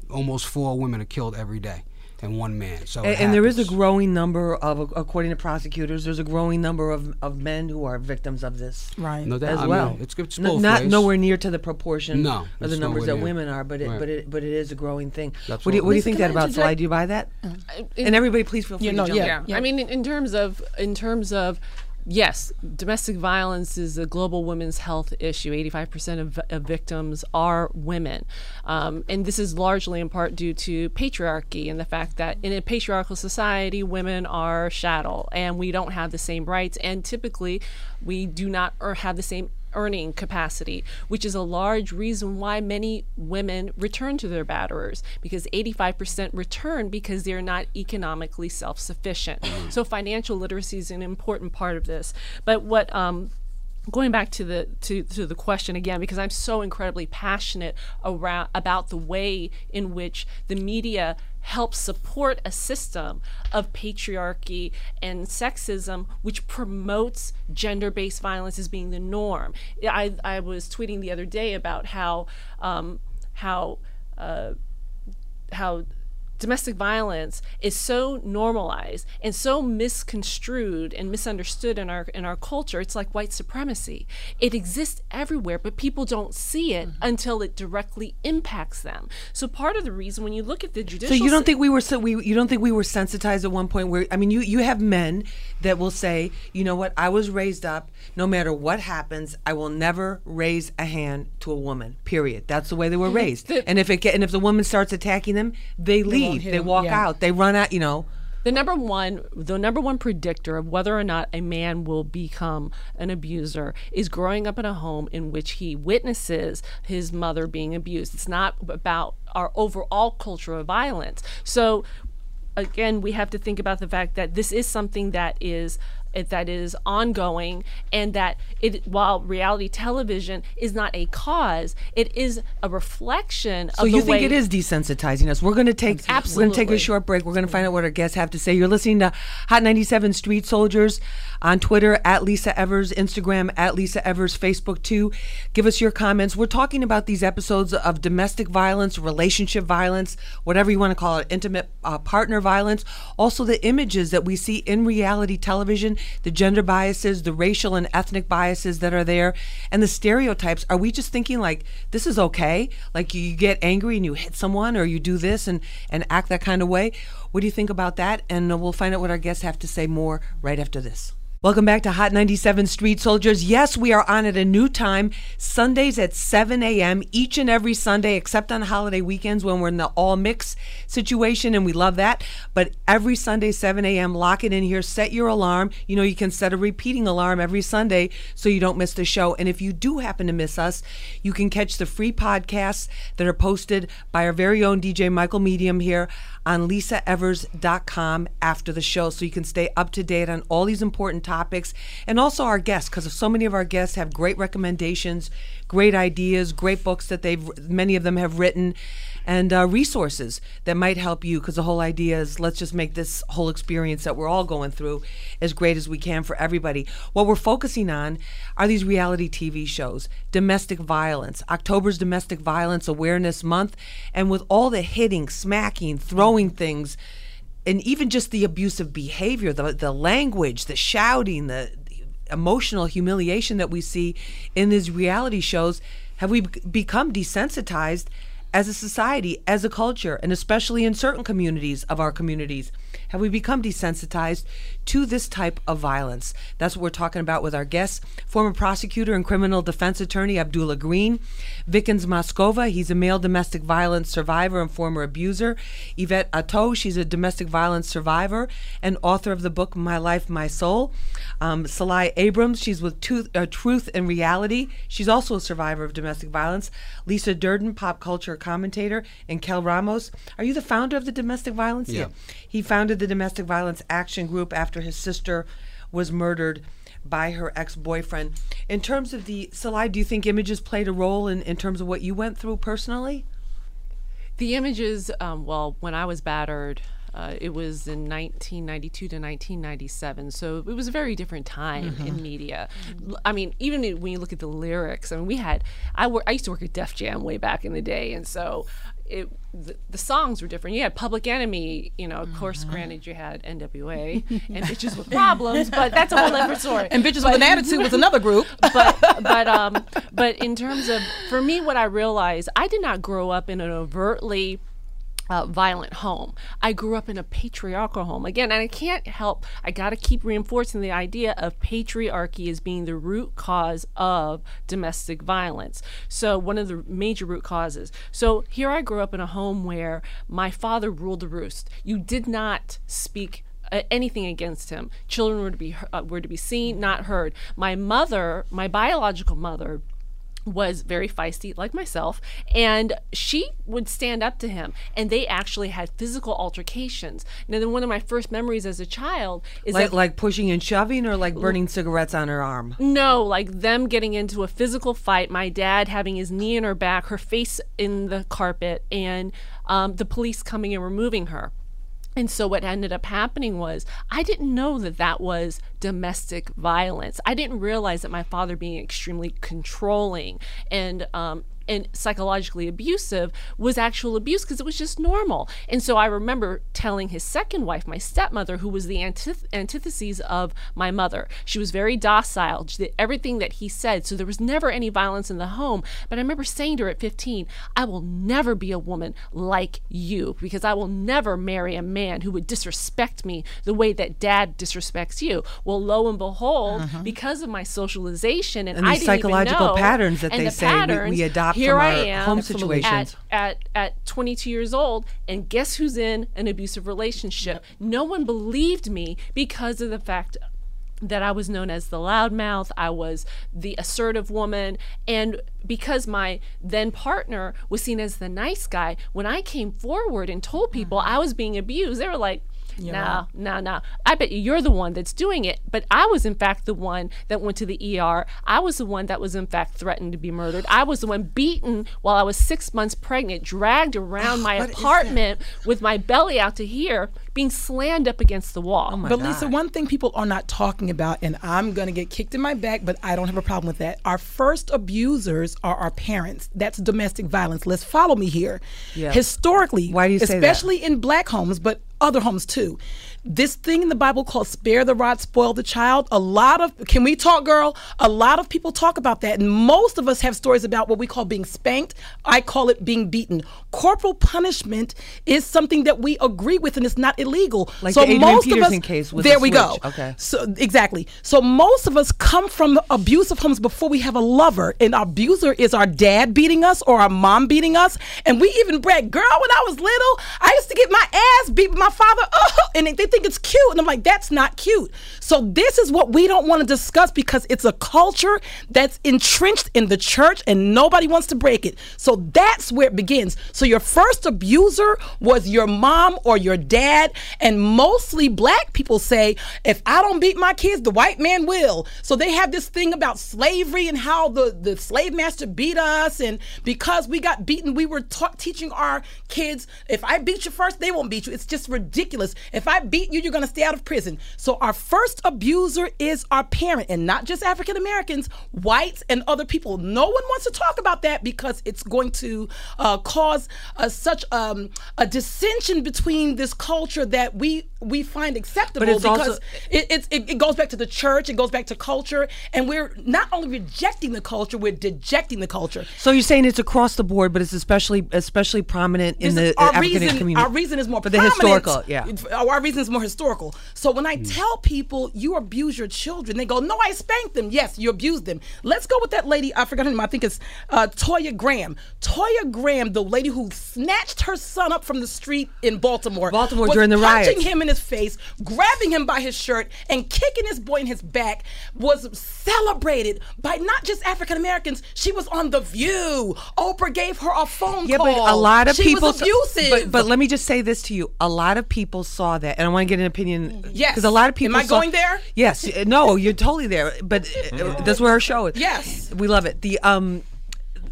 Speaker 8: almost four women are killed every day, and one man. So
Speaker 2: And, and there is a growing number of, according to prosecutors, there's a growing number of, of men who are victims of this.
Speaker 3: Right.
Speaker 8: No doubt.
Speaker 2: as
Speaker 8: I mean,
Speaker 2: well.
Speaker 8: it's, it's
Speaker 2: N-
Speaker 8: both
Speaker 2: not
Speaker 8: ways.
Speaker 2: nowhere near to the proportion
Speaker 8: No,
Speaker 2: of the numbers that
Speaker 8: near.
Speaker 2: women are, but it,
Speaker 8: Right.
Speaker 2: but it but it is a growing thing.
Speaker 8: That's
Speaker 2: what do you,
Speaker 8: what
Speaker 2: what do you think that
Speaker 4: I
Speaker 2: about? Sly?
Speaker 4: interject?
Speaker 2: Do you buy that?
Speaker 4: in-
Speaker 2: and everybody, please feel free
Speaker 3: Yeah,
Speaker 2: to
Speaker 3: no,
Speaker 2: jump
Speaker 3: yeah.
Speaker 2: in.
Speaker 4: yeah. I mean, in, in terms of in terms of yes, domestic violence is a global women's health issue. Eighty-five percent of, of victims are women, um, and this is largely in part due to patriarchy and the fact that in a patriarchal society, women are chattel, and we don't have the same rights, and typically, we do not or have the same earning capacity, which is a large reason why many women return to their batterers because 85% return because they're not economically self sufficient. so, financial literacy is an important part of this. But what, um, Going back to the to, to the question again, because I'm so incredibly passionate around about the way in which the media helps support a system of patriarchy and sexism, which promotes gender-based violence as being the norm. I, I was tweeting the other day about how um, how uh, how domestic violence is so normalized and so misconstrued and misunderstood in our in our culture it's like white supremacy. It exists everywhere but people don't see it mm-hmm. until it directly impacts them. So part of the reason when you look at the judicial So
Speaker 2: you don't think we were so we you don't think we were sensitized at one point where I mean you you have men that will say you know what? I was raised up. No matter what happens I will never raise a hand to a woman period. That's the way they were mm-hmm. raised. And if it get, and if the woman starts attacking them they leave
Speaker 3: hit
Speaker 2: they
Speaker 3: them,
Speaker 2: walk
Speaker 3: yeah.
Speaker 2: out. They run out you know.
Speaker 4: The number one the number one predictor of whether or not a man will become an abuser is growing up in a home in which he witnesses his mother being abused. It's not about our overall culture of violence. So again we have to think about the fact that this is something that is it- that is ongoing and that it while reality television is not a cause it is a reflection of the street.
Speaker 2: So
Speaker 4: of
Speaker 2: you think it is desensitizing us? We're going to take absolutely. we're going to take a short break. We're going to find out what our guests have to say. You're listening to Hot 97 Street Soldiers on Twitter at Lisa Evers, Instagram at Lisa Evers, Facebook too. Give us your comments. We're talking about these episodes of domestic violence, relationship violence, whatever you want to call it, intimate uh, partner violence. Also the images that we see in reality television, the gender biases, the racial and ethnic biases that are there, and the stereotypes. Are we just thinking like this is okay? Like you get angry and you hit someone or you do this and, and act that kind of way? What do you think about that? And we'll find out what our guests have to say more right after this. Welcome back to Hot 97 Street Soldiers. Yes, we are on at a new time, Sundays at 7 a.m. each and every Sunday, except on holiday weekends when we're in the all mix situation, and we love that. But every Sunday, 7 a.m., lock it in here, set your alarm. You know, you can set a repeating alarm every Sunday so you don't miss the show. And if you do happen to miss us, you can catch the free podcasts that are posted by our very own DJ Michael Medium here on lisaevers.com after the show so you can stay up to date on all these important topics and also our guests because so many of our guests have great recommendations, great ideas, great books that they've many of them have written and uh, resources that might help you because the whole idea is let's just make this whole experience that we're all going through as great as we can for everybody. What we're focusing on are these reality TV shows, domestic violence, October's Domestic Violence Awareness Month, and with all the hitting, smacking, throwing things, and even just the abusive behavior, the, the language, the shouting, the emotional humiliation that we see in these reality shows, have we become desensitized? As a society, as a culture, and especially in certain communities of our communities, have we become desensitized to this type of violence? That's what we're talking about with our guests, former prosecutor and criminal defense attorney Abdullah Green, Vikens Moskova, he's a male domestic violence survivor and former abuser, Yvette Atto, she's a domestic violence survivor and author of the book My Life, My Soul, um, Sil Lai Abrams, she's with Tooth, uh, Truth in Reality, she's also a survivor of domestic violence, Lisa Durden, pop culture commentator, and Kel Ramos. Are you the founder of the Domestic Violence?
Speaker 8: Yeah.
Speaker 2: He founded the Domestic Violence Action Group after his sister was murdered by her ex-boyfriend. In terms of the Sil Lai, do you think images played a role in, in terms of what you went through personally?
Speaker 4: The images, um, well, when I was battered, uh, it was in 1992 to 1997, so it was a very different time
Speaker 2: Mm-hmm.
Speaker 4: in media. I mean, even when you look at the lyrics, I mean, we had I, wor- I used to work at Def Jam way back in the day, and so it the, the songs were different. You had Public Enemy, you know, of
Speaker 2: Mm-hmm.
Speaker 4: course, granted you had NWA and Bitches with Problems, but that's a whole different story.
Speaker 3: And Bitches with an Attitude was another group.
Speaker 4: but but um but in terms of for me what i realized i did not grow up in an overtly uh, violent home. I grew up in a patriarchal home. Again, and I can't help, I got to keep reinforcing the idea of patriarchy as being the root cause of domestic violence. So, one of the major root causes. So, here I grew up in a home where my father ruled the roost. You did not speak uh, anything against him. Children were to be uh, were to be seen, not heard. My mother, my biological mother, was very feisty like myself and she would stand up to him and they actually had physical altercations now then one of my first memories as a child is
Speaker 2: Like
Speaker 4: that
Speaker 2: like pushing and shoving, or like burning cigarettes on her arm?
Speaker 4: no, like them getting into a physical fight, my dad having his knee in her back, her face in the carpet, and um, the police coming and removing her. And so what ended up happening was I didn't know that that was domestic violence. I didn't realize that my father being extremely controlling and um, and psychologically abusive was actual abuse because it was just normal. And so I remember telling his second wife, my stepmother, who was the antith- antithesis of my mother. She was very docile, she did everything that he said. So there was never any violence in the home. But I remember saying to her at 15, I will never be a woman like you because I will never marry a man who would disrespect me the way that dad disrespects you. Well, lo and behold, uh-huh. because of my socialization and,
Speaker 2: And
Speaker 4: I didn't even
Speaker 2: psychological
Speaker 4: know,
Speaker 2: patterns that they
Speaker 4: the
Speaker 2: say we- we
Speaker 4: patterns,
Speaker 2: adopt
Speaker 4: here
Speaker 2: from
Speaker 4: I
Speaker 2: our
Speaker 4: am
Speaker 2: home
Speaker 4: at,
Speaker 2: situations.
Speaker 4: at, at 22 years old, and guess who's in an abusive relationship? No one believed me because of the fact that I was known as the loudmouth, I was the assertive woman, and because my then partner was seen as the nice guy, when I came forward and told people mm-hmm. I was being abused, they were like, no, no, no. I bet you you're the one that's doing it. But I was, in fact, the one that went to the ER. I was the one that was, in fact, threatened to be murdered. I was the one beaten while I was six months pregnant, dragged around my
Speaker 2: is that?
Speaker 4: apartment with my belly out to here, being slammed up against the wall.
Speaker 2: Oh my
Speaker 3: But Lisa, one thing people are not talking about, and I'm going to get kicked in my back, but I don't have a problem with that. Our first abusers are our parents. That's domestic violence. Let's follow me here.
Speaker 2: Yeah.
Speaker 3: Historically,
Speaker 2: Why do you say that?
Speaker 3: especially in black homes, but other homes too, this thing in the Bible called spare the rod, spoil the child. A lot of, can we talk, girl? A lot of people talk about that. And most of us have stories about what we call being spanked. I call it being beaten. Corporal punishment is something that we agree with and it's not illegal.
Speaker 2: Like
Speaker 3: so
Speaker 2: the Adrian
Speaker 3: most
Speaker 2: Peterson
Speaker 3: of us,
Speaker 2: case with
Speaker 3: there we go.
Speaker 2: Okay.
Speaker 3: So exactly. So most of us come from abusive homes before we have a lover, and our abuser is our dad beating us or our mom beating us, and we even brag, girl. When I was little, I used to get my ass beat by my father, oh, and they think it's cute, and I'm like, that's not cute. So this is what we don't want to discuss because it's a culture that's entrenched in the church, and nobody wants to break it. So that's where it begins. So your first abuser was your mom or your dad, and mostly black people say, if I don't beat my kids, the white man will. So they have this thing about slavery and how the, the slave master beat us. And because we got beaten, we were teaching our kids, if I beat you first, they won't beat you. It's just ridiculous. If I beat you, you're going to stay out of prison. So our first abuser is our parent, and not just African Americans, whites, and other people. No one wants to talk about that because it's going to uh, cause uh, such um, a dissension between this culture that we we find acceptable
Speaker 2: it's
Speaker 3: because
Speaker 2: also-
Speaker 3: it, it's it, it goes back to the church, it goes back to culture, and we're not only rejecting the culture, we're dejecting the culture.
Speaker 2: So you're saying it's across the board, but it's especially especially prominent in
Speaker 3: This
Speaker 2: the African community.
Speaker 3: Our reason is more
Speaker 2: for the historical. Yeah.
Speaker 3: Our reason is more historical. So when I tell people you abuse your children, they go, "No, I spanked them." Yes, you abused them. Let's go with that lady. I forgot her name. I think it's uh, Toya Graham. Toya Graham, the lady who snatched her son up from the street in Baltimore.
Speaker 2: Baltimore
Speaker 3: was
Speaker 2: during the
Speaker 3: punching him in his face, grabbing him by his shirt, and kicking his boy in his back. Was celebrated by not just African Americans. She was on the View. Oprah gave her a phone
Speaker 2: Yeah,
Speaker 3: call.
Speaker 2: Yeah, but a lot of
Speaker 3: she
Speaker 2: people.
Speaker 3: was abusive.
Speaker 2: But, but let me just say this to you: a lot of people saw that, and I want to get an opinion.
Speaker 3: Yes.
Speaker 2: because a lot of people.
Speaker 3: Am I
Speaker 2: saw-
Speaker 3: going there?
Speaker 2: Yes. No, you're totally there. But uh, that's where her show is.
Speaker 3: Yes.
Speaker 2: we love it. The um.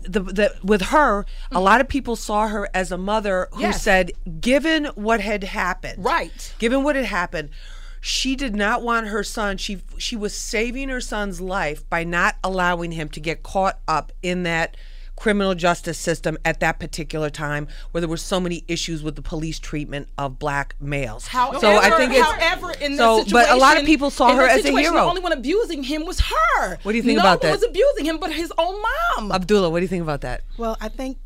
Speaker 2: The, the with her, a lot of people saw her as a mother who
Speaker 3: Yes.
Speaker 2: said, given what had happened,
Speaker 3: Right.
Speaker 2: Given what had happened, she did not want her son. She she was saving her son's life by not allowing him to get caught up in that criminal justice system at that particular time where there were so many issues with the police treatment of black males.
Speaker 3: However,
Speaker 2: so I think it's
Speaker 3: however, in
Speaker 2: so,
Speaker 3: that situation,
Speaker 2: but a lot of people saw her as a hero.
Speaker 3: The only one abusing him was her.
Speaker 2: What do you think
Speaker 3: no
Speaker 2: about
Speaker 3: one
Speaker 2: that?
Speaker 3: was abusing him, but his own mom.
Speaker 2: Abdullah, what do you think about that?
Speaker 5: Well, I think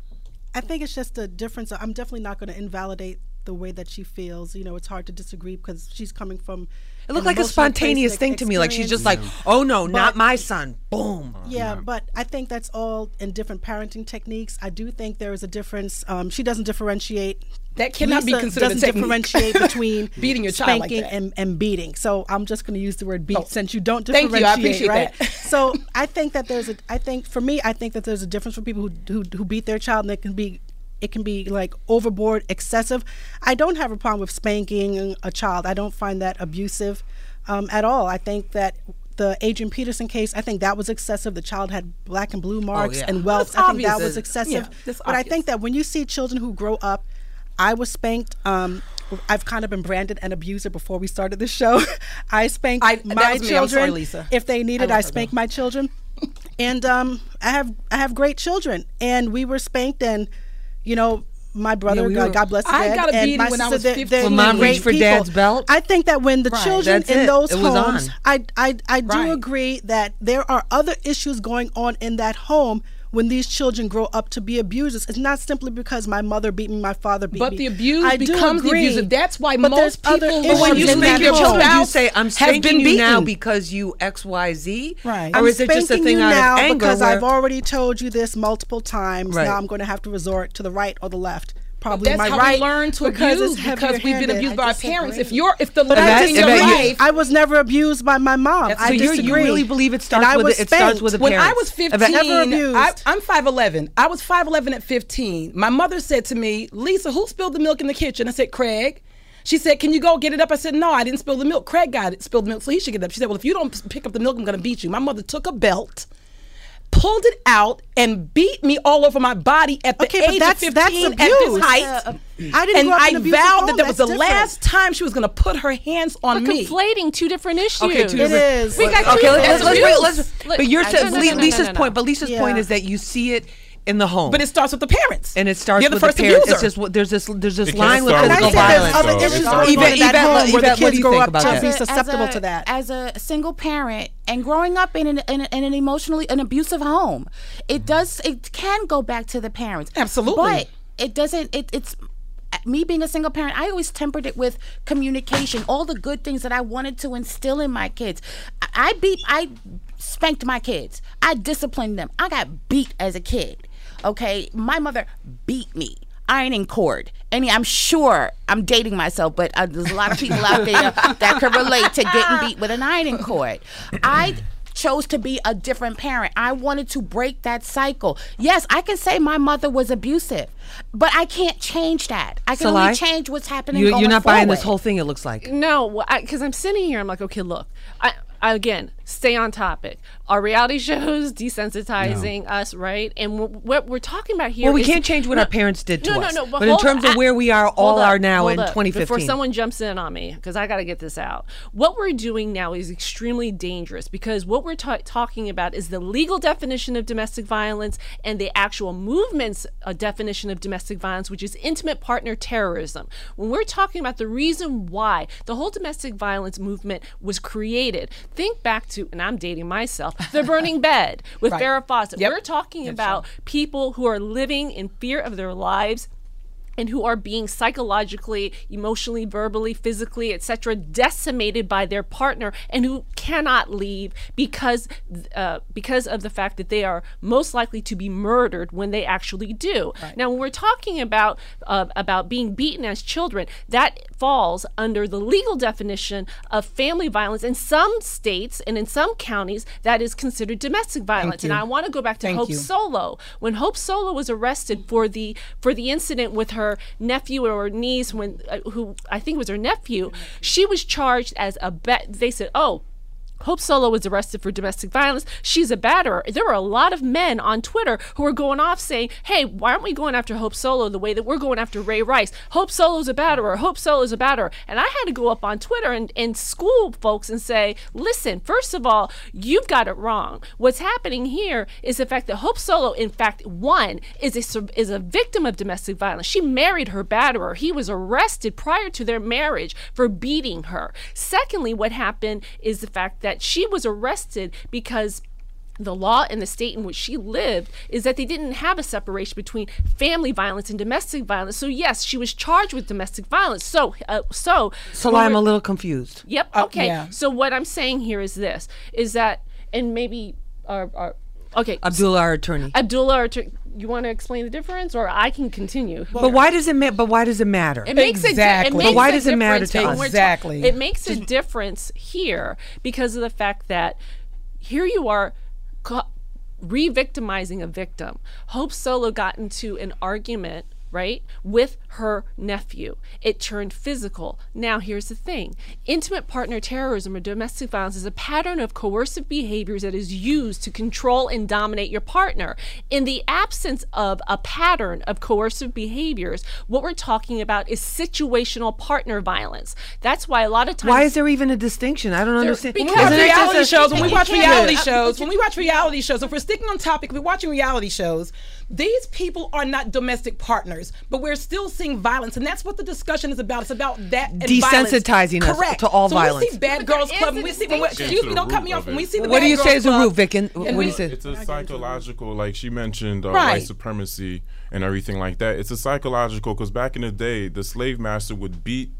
Speaker 5: I think it's just a difference. I'm definitely not going to invalidate the way that she feels. You know, it's hard to disagree because she's coming from.
Speaker 2: It looked like a spontaneous thing to me. Like she's just like, "Oh no, not my son." Boom.
Speaker 5: Yeah, but I think that's all in different parenting techniques. I do think there is a difference. Um, she doesn't differentiate.
Speaker 3: That cannot be
Speaker 5: Lisa
Speaker 3: considered a
Speaker 5: doesn't
Speaker 3: technique.
Speaker 5: differentiate between
Speaker 3: Beating your child
Speaker 5: spanking
Speaker 3: that.
Speaker 5: and, and beating. So I'm just going to use the word beat
Speaker 3: Oh,
Speaker 5: since you don't differentiate.
Speaker 3: thank you. I
Speaker 5: differentiate.
Speaker 3: appreciate
Speaker 5: right?
Speaker 3: that.
Speaker 5: so I think that there's a. I think for me, I think that there's a difference for people who who, who beat their child and they can be. It can be like overboard, excessive. I don't have a problem with spanking a child. I don't find that abusive um, at all. I think that the Adrian Peterson case, I think that was excessive. The child had black and blue marks
Speaker 2: yeah.
Speaker 5: and welts. I think that was excessive.
Speaker 3: Yeah,
Speaker 5: but I think that when you see children who grow up, I was spanked. Um, I've kind of been branded an abuser before we started the show. I spank
Speaker 3: I-
Speaker 5: my
Speaker 3: me.
Speaker 5: Children
Speaker 3: sorry,
Speaker 5: if they needed.
Speaker 3: I
Speaker 5: I,
Speaker 3: love her,
Speaker 5: spank my children, and um, I have I have great children, and we were spanked, and you know. My brother,
Speaker 2: we
Speaker 5: God,
Speaker 2: were-
Speaker 5: God bless his
Speaker 3: I got a
Speaker 5: and
Speaker 3: beating
Speaker 5: my
Speaker 3: when I
Speaker 5: sister,
Speaker 3: was
Speaker 5: they're- they're
Speaker 3: When
Speaker 2: Mom
Speaker 5: great
Speaker 2: reached for
Speaker 5: people.
Speaker 2: Dad's belt?
Speaker 5: I think that when the
Speaker 3: Right.
Speaker 5: children
Speaker 2: That's
Speaker 5: in
Speaker 2: it.
Speaker 5: those
Speaker 2: It
Speaker 5: homes. I I I do
Speaker 3: Right.
Speaker 5: agree that there are other issues going on in that home when these children grow up to be abusers. It's not simply because my mother beat me, my father beat
Speaker 3: But
Speaker 5: me.
Speaker 3: But the abuse
Speaker 5: I do
Speaker 3: becomes the
Speaker 5: agree,
Speaker 3: abusive. That's why
Speaker 5: but
Speaker 3: most
Speaker 5: there's other
Speaker 3: people who
Speaker 2: When you spank your
Speaker 3: home
Speaker 2: children, you say, "I'm
Speaker 3: has
Speaker 2: spanking
Speaker 3: been
Speaker 2: you now because you X Y Z,"
Speaker 3: Right.
Speaker 2: or
Speaker 5: I'm
Speaker 2: is it just a thing
Speaker 5: you
Speaker 2: out
Speaker 5: now
Speaker 2: of anger?
Speaker 5: because
Speaker 2: where-
Speaker 5: I've already told you this multiple times.
Speaker 2: Right.
Speaker 5: Now I'm going to have to resort to the right or the left. Probably
Speaker 3: That's
Speaker 5: my
Speaker 3: how
Speaker 5: right
Speaker 3: we learn to
Speaker 5: because
Speaker 3: abuse because we've been abused
Speaker 5: I
Speaker 3: by our parents. If you're if the
Speaker 5: I
Speaker 3: in your life,
Speaker 5: I was never abused by my mom.
Speaker 3: That's-
Speaker 5: I
Speaker 3: so you- you
Speaker 2: really believe it starts
Speaker 5: And I
Speaker 2: with
Speaker 5: was
Speaker 2: it- starts with the
Speaker 3: when I
Speaker 2: parents.
Speaker 3: was 15,
Speaker 5: Never abused.
Speaker 3: I, I'm 5'11. I was 5'11 at 15. My mother said to me, Lisa, who spilled the milk in the kitchen? I said, Craig. She said, Can you go get it up? I said, No, I didn't spill the milk. Craig got it, spilled the milk, so he should get it up. She said, Well, if you don't pick up the milk, I'm going to beat you. My mother took a belt, pulled it out, and beat me all over my body at the
Speaker 5: Okay, but
Speaker 3: age
Speaker 5: that's-
Speaker 3: of
Speaker 5: that's
Speaker 3: 15 at this height.
Speaker 5: Uh, I didn't
Speaker 3: and
Speaker 5: grow up
Speaker 3: I
Speaker 5: in an abusive
Speaker 3: vowed that that was the
Speaker 5: different.
Speaker 3: last time she was going to put her hands on
Speaker 4: We're
Speaker 3: me.
Speaker 4: conflating two different issues.
Speaker 2: Okay, two
Speaker 5: It
Speaker 2: different-
Speaker 5: is.
Speaker 4: We got
Speaker 2: okay,
Speaker 4: two
Speaker 2: let's, let's,
Speaker 4: different
Speaker 2: let's, let's, but you're
Speaker 4: No,
Speaker 2: saying
Speaker 4: no, no, no, no,
Speaker 2: Lisa's
Speaker 4: no, no.
Speaker 2: point. But Lisa's point is that you see it in the home.
Speaker 3: But it starts with the parents.
Speaker 2: and it starts
Speaker 3: They're the
Speaker 2: with
Speaker 3: first
Speaker 2: the parents.
Speaker 3: abuser.
Speaker 2: It's just there's this there's this
Speaker 7: It
Speaker 2: line with
Speaker 7: start with
Speaker 2: physical
Speaker 7: the
Speaker 5: I said
Speaker 2: violence.
Speaker 5: there's other issues
Speaker 7: it's
Speaker 5: going
Speaker 7: not-
Speaker 5: on
Speaker 2: Yvette-
Speaker 5: in that home where the kids
Speaker 2: you
Speaker 5: grow
Speaker 2: think
Speaker 5: up
Speaker 2: about
Speaker 5: to
Speaker 2: that?
Speaker 5: be susceptible to that.
Speaker 6: As a single parent and growing up in an, in, an- in an emotionally an abusive home, it does it can go back to the parents.
Speaker 3: Absolutely.
Speaker 6: but it doesn't. It, it's me being a single parent. I always tempered it with communication. All the good things that I wanted to instill in my kids. I, I beat. I spanked my kids. I disciplined them. I got beat as a kid. Okay, my mother beat me ironing cord. And I'm sure I'm dating myself, but uh, there's a lot of people out there that could relate to getting beat with an ironing cord. I chose to be a different parent. I wanted to break that cycle. Yes, I can say my mother was abusive, but I can't change that. I can
Speaker 2: Sil Lai,
Speaker 6: only change what's happening.
Speaker 2: You,
Speaker 6: going
Speaker 2: you're not buying this whole thing. It looks like.
Speaker 4: No, because I'm sitting here. I'm like, okay, look. I, I again stay on topic. Our reality shows desensitizing us, right? And what we're talking about here.
Speaker 2: Well, we
Speaker 4: is-
Speaker 2: can't change what
Speaker 4: no,
Speaker 2: our parents did to
Speaker 4: no,
Speaker 2: us.
Speaker 4: No, no, no.
Speaker 2: But in
Speaker 4: hold
Speaker 2: terms of where we are, all
Speaker 4: up,
Speaker 2: are now in
Speaker 4: up,
Speaker 2: 2015.
Speaker 4: Before someone jumps in on me, because I got to get this out. What we're doing now is extremely dangerous because what we're ta- talking about is the legal definition of domestic violence and the actual movement's uh, definition of domestic violence, which is intimate partner terrorism. When we're talking about the reason why the whole domestic violence movement was created, think back to, and I'm dating myself, the burning bed with
Speaker 3: Right.
Speaker 4: Farrah Fawcett.
Speaker 3: Yep.
Speaker 4: We're talking about people who are living in fear of their lives and who are being psychologically, emotionally, verbally, physically, etc., decimated by their partner, and who cannot leave because uh, because of the fact that they are most likely to be murdered when they actually do. Now, when we're talking about uh, about being beaten as children, that falls under the legal definition of family violence. In some states and in some counties, that is considered domestic violence. And. I want to go back to
Speaker 3: Thank
Speaker 4: Hope
Speaker 3: you.
Speaker 4: Solo. When Hope Solo was arrested for the for the incident with her nephew or niece, when uh, who I think was her nephew, she was charged as a bet. They said, "Oh." Hope Solo was arrested for domestic violence. She's a batterer. There were a lot of men on Twitter who were going off saying, hey, why aren't we going after Hope Solo the way that we're going after Ray Rice? Hope Solo's a batterer. Hope Solo's a batterer. And I had to go up on Twitter and, and school folks and say, listen, first of all, you've got it wrong. What's happening here is the fact that Hope Solo, in fact, one, is a, is a victim of domestic violence. She married her batterer. He was arrested prior to their marriage for beating her. Secondly, what happened is the fact that she was arrested because the law in the state in which she lived is that they didn't have a separation between family violence and domestic violence. So yes, she was charged with domestic violence. So uh, so
Speaker 2: So I'm a little confused.
Speaker 4: Yep.
Speaker 3: Uh,
Speaker 4: Okay.
Speaker 3: yeah.
Speaker 4: So what I'm saying here is this: is that, and maybe our, our okay,
Speaker 2: Abdullah, our attorney.
Speaker 4: Abdullah, our to- you want to explain the difference, or I can continue.
Speaker 2: but why does it? Ma- but why does it matter?
Speaker 4: It makes a di-
Speaker 3: Exactly.
Speaker 4: it
Speaker 3: But
Speaker 4: makes
Speaker 2: why does it matter to us?
Speaker 4: we're ta-
Speaker 3: Exactly.
Speaker 4: it makes a difference here because of the fact that here you are ca- re-victimizing a victim. Hope Solo got into an argument right with her nephew. It turned physical. Now here's the thing. Intimate partner terrorism or domestic violence is a pattern of coercive behaviors that is used to control and dominate your partner. In the absence of a pattern of coercive behaviors what we're talking about is situational partner violence. That's why a lot of times
Speaker 2: Why is there even a distinction? I don't understand.
Speaker 4: because
Speaker 3: When we watch
Speaker 2: Isn't
Speaker 3: reality shows, when we watch reality shows, when we watch reality shows, if we're sticking on topic, if we're watching reality shows, these people are not domestic partners, but we're still seeing violence, and that's what the discussion is about. It's about that and violence.
Speaker 2: Desensitizing us
Speaker 3: Correct.
Speaker 2: to all
Speaker 3: so When we see Bad
Speaker 4: But
Speaker 3: Girls Club,
Speaker 4: a
Speaker 3: we see, when excuse me, don't cut me off.
Speaker 7: of
Speaker 3: When we
Speaker 7: it.
Speaker 3: see the
Speaker 2: What
Speaker 3: Bad
Speaker 2: do you
Speaker 3: Girls
Speaker 2: say is the root, Vic? And
Speaker 3: and
Speaker 2: what do you say?
Speaker 7: It's a psychological, like she mentioned, uh,
Speaker 3: Right.
Speaker 7: white supremacy and everything like that. It's a psychological because back in the day, the slave master would beat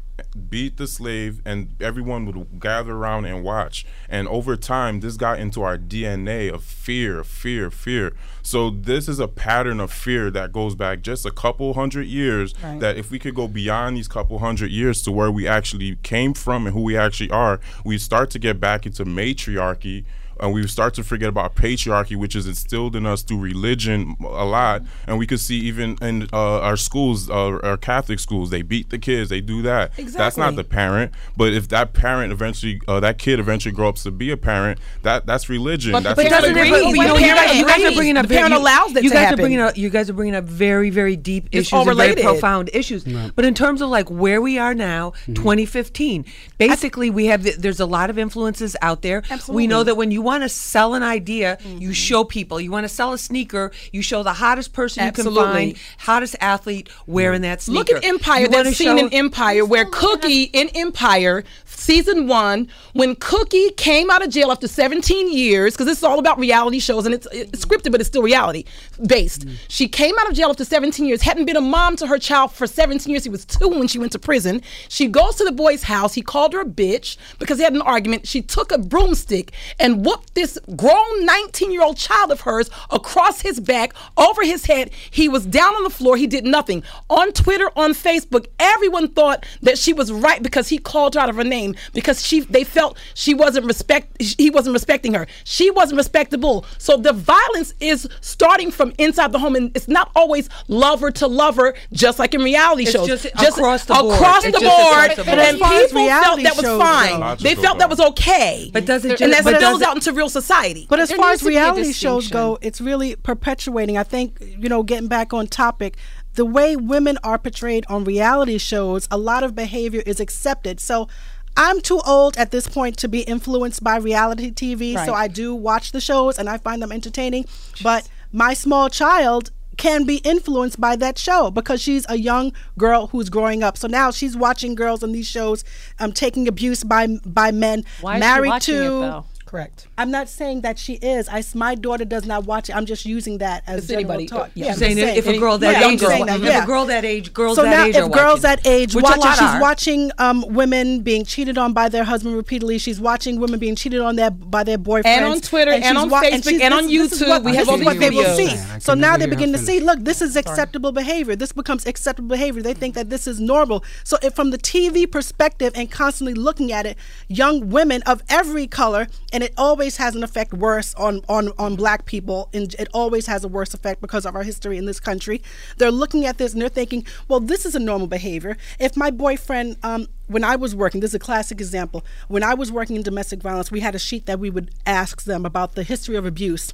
Speaker 7: beat the slave and everyone would gather around and watch and over time this got into our dna of fear fear fear so this is a pattern of fear that goes back just a couple hundred years
Speaker 3: Right.
Speaker 7: that if we could go beyond these couple hundred years to where we actually came from and who we actually are we start to get back into matriarchy and we start to forget about patriarchy, which is instilled in us through religion a lot. And we could see even in uh, our schools, uh, our Catholic schools, they beat the kids, they do that. That's not the parent. But if that parent eventually, uh, that kid eventually grows up to be a parent, that that's religion.
Speaker 3: But
Speaker 7: that's
Speaker 2: But doesn't it?
Speaker 3: agrees.
Speaker 2: But, you know, you
Speaker 3: parent
Speaker 2: guys, you guys are bringing up
Speaker 3: The parent
Speaker 2: very-
Speaker 3: allows it
Speaker 2: you
Speaker 3: to
Speaker 2: guys
Speaker 3: happen.
Speaker 2: are bringing up. You guys are bringing up very, very deep issues
Speaker 3: all
Speaker 2: and very profound issues. But in terms of like where we are now, 2015, basically we have the, there's a lot of influences out there. We know that when you want to sell an idea,
Speaker 3: Mm-hmm.
Speaker 2: you show people. You want to sell a sneaker, you show the hottest person you can find, hottest athlete wearing that sneaker.
Speaker 3: Look at Empire.
Speaker 2: You
Speaker 3: That
Speaker 2: wanna
Speaker 3: scene
Speaker 2: show-
Speaker 3: in Empire where Cookie in Empire, season one, when Cookie came out of jail after 17 years, because this is all about reality shows and it's, it's scripted, but it's still reality based. She came out of jail after 17 years, hadn't been a mom to her child for 17 years. He was two when she went to prison. She goes to the boy's house. He called her a bitch because they had an argument. She took a broomstick and whooped this grown 19 year old child of hers across his back, over his head. He was down on the floor. He did nothing. On Twitter, on Facebook, everyone thought that she was right because he called her out of her name because she they felt she wasn't respect he wasn't respecting her. She wasn't respectable. So the violence is starting from inside the home and it's not always lover to lover just like in reality
Speaker 2: It's
Speaker 3: shows.
Speaker 2: just across the board.
Speaker 3: Across the
Speaker 2: just across
Speaker 3: board
Speaker 2: the board.
Speaker 3: and people felt that was fine. They felt that was okay.
Speaker 2: But does it
Speaker 3: and
Speaker 2: just- does
Speaker 3: spills out into real society.
Speaker 5: But as
Speaker 4: There
Speaker 5: far as
Speaker 4: to be a
Speaker 5: reality shows go, it's really perpetuating. I think, you know, getting back on topic, the way women are portrayed on reality shows, a lot of behavior is accepted. So I'm too old at this point to be influenced by reality TV. So I do watch the shows and I find them entertaining. But my small child can be influenced by that show because she's a young girl who's growing up. So now she's watching girls on these shows um, taking abuse by by men
Speaker 4: Why is
Speaker 5: married
Speaker 4: she watching
Speaker 5: to
Speaker 4: it though?
Speaker 3: Correct.
Speaker 5: I'm not saying that she is. I, my daughter does not watch it. I'm just using that as
Speaker 3: It's
Speaker 5: general
Speaker 3: anybody,
Speaker 5: talk.
Speaker 3: yeah.
Speaker 5: Yeah,
Speaker 2: You're saying if a girl that
Speaker 5: Yeah,
Speaker 2: age,
Speaker 5: just
Speaker 2: is
Speaker 5: saying
Speaker 2: wa-
Speaker 5: that,
Speaker 2: if a girl that age, girls
Speaker 5: so
Speaker 2: that
Speaker 5: now,
Speaker 2: age
Speaker 5: if
Speaker 2: are
Speaker 5: girls
Speaker 2: watching,
Speaker 5: that age
Speaker 2: which
Speaker 5: watch
Speaker 2: a
Speaker 5: it,
Speaker 2: lot
Speaker 5: she's
Speaker 2: are.
Speaker 5: watching um, women being cheated on by their husband repeatedly. She's watching women being cheated on their by their boyfriends.
Speaker 3: And on Twitter, and
Speaker 5: she's
Speaker 3: on
Speaker 5: wa-
Speaker 3: Facebook,
Speaker 5: she's-
Speaker 3: and on
Speaker 5: this- this is
Speaker 3: YouTube.
Speaker 5: what-
Speaker 3: We have
Speaker 5: this
Speaker 3: all
Speaker 5: is
Speaker 3: these
Speaker 5: what they will see.
Speaker 8: Yeah,
Speaker 5: So now they begin to see. Look, this is acceptable behavior. This becomes acceptable behavior. They think that this is normal. So if from the TV perspective and constantly looking at it, young women of every color, and it always has an effect worse on on on black people, and it always has a worse effect because of our history in this country. They're looking at this and they're thinking, well, this is a normal behavior. If my boyfriend, um, when I was working, this is a classic example. When I was working in domestic violence, we had a sheet that we would ask them about the history of abuse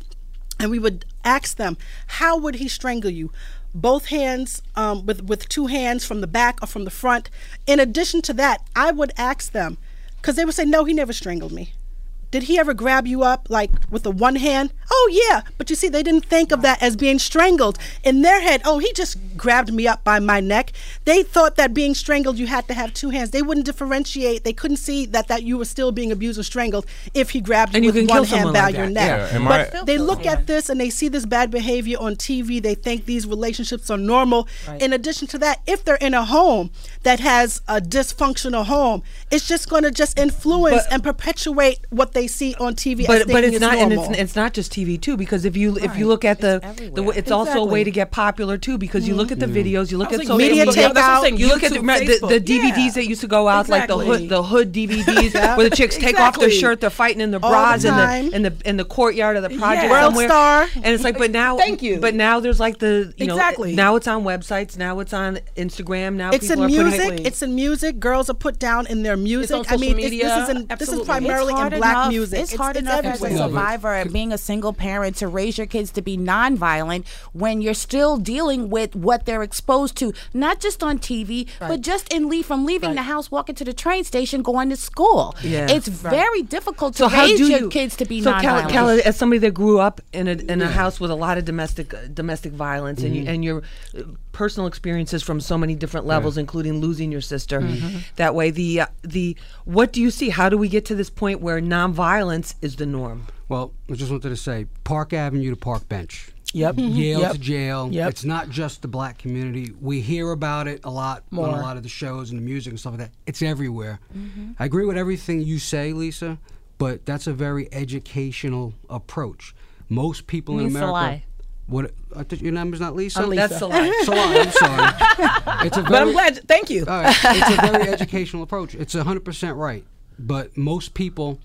Speaker 5: and we would ask them, "How would he strangle you?" Both hands, um, with with two hands from the back or from the front. In addition to that, I would ask them, because they would say, "No, he never strangled me." Did he ever grab you up like with the one hand? Oh yeah, but you see, they didn't think of that as being strangled. In their head, oh, he just grabbed me up by my neck. They thought that being strangled, you had to have two hands. They wouldn't differentiate. They couldn't see that that you were still being abused or strangled if he grabbed you
Speaker 2: And you
Speaker 5: with
Speaker 2: can
Speaker 5: one hand
Speaker 2: someone
Speaker 5: by
Speaker 2: like
Speaker 5: your
Speaker 2: that.
Speaker 5: neck.
Speaker 7: Yeah,
Speaker 5: but
Speaker 7: my-
Speaker 5: they look at this and they see this bad behavior on TV. They think these relationships are normal. In addition to that, if they're in a home that has a dysfunctional home, it's just going to just influence
Speaker 2: But-
Speaker 5: and perpetuate what they see on TV. as
Speaker 2: but but it's not and it's, it's not just TV too because if you if you look at the the
Speaker 6: everywhere.
Speaker 2: it's also a way to get popular too because you look at the mm-hmm. videos you look at
Speaker 3: was
Speaker 2: social
Speaker 5: Media
Speaker 2: media
Speaker 5: take out-
Speaker 2: you look at the, the, the DVDs
Speaker 3: Yeah.
Speaker 2: that used to go out like the hood the hood DVDs where the chicks take off their shirt they're fighting in the bras
Speaker 5: the
Speaker 2: in the in the in the courtyard of the project
Speaker 3: Yeah.
Speaker 5: World
Speaker 2: somewhere
Speaker 5: Star.
Speaker 2: and it's like but now
Speaker 3: Thank you.
Speaker 2: but now there's like the you know
Speaker 3: Exactly.
Speaker 2: now it's on websites now it's on Instagram now
Speaker 5: It's in
Speaker 2: people are putting
Speaker 5: music. It's in music. Girls are put down in their music. I mean,
Speaker 3: social
Speaker 5: it's-
Speaker 3: media.
Speaker 5: this is in, this is primarily in black
Speaker 6: enough,
Speaker 5: music.
Speaker 6: It's hard enough as a survivor and being a single parent to raise your kids to be nonviolent when you're still dealing with what they're exposed to, not just on TV, but just in leave from leaving the house, walking to the train station, going to school.
Speaker 2: Yeah.
Speaker 6: It's very difficult to
Speaker 2: so how
Speaker 6: raise
Speaker 2: do
Speaker 6: your
Speaker 2: you
Speaker 6: kids to be
Speaker 2: so
Speaker 6: nonviolent.
Speaker 2: Cal, Cal, as somebody that grew up in a in a house with a lot of domestic uh, domestic violence and
Speaker 6: Mm-hmm.
Speaker 2: you, and your uh, personal experiences from so many different levels, including losing your sister,
Speaker 6: Mm-hmm.
Speaker 2: that way the uh, the what do you see? How do we get to this point where nonviolence is the norm?
Speaker 8: Well, I just wanted to say Park Avenue to Park Bench.
Speaker 3: Yep. Mm-hmm.
Speaker 8: Yale
Speaker 3: Yep.
Speaker 8: to jail.
Speaker 3: Yep.
Speaker 8: It's not just the black community. We hear about it a lot on a lot of the shows and the music and stuff like that. It's everywhere. Mm-hmm. I agree with everything you say, Lisa, but that's a very educational approach. Most people in America.
Speaker 4: Lai.
Speaker 8: What? Uh, I thought your number's not Lisa.
Speaker 3: Oh, Lisa.
Speaker 2: That's the lie.
Speaker 8: Sil Lai, I'm sorry. It's a
Speaker 3: But
Speaker 8: very,
Speaker 3: I'm glad. Thank you.
Speaker 8: all right, it's a very educational approach. It's 100% right. But most people,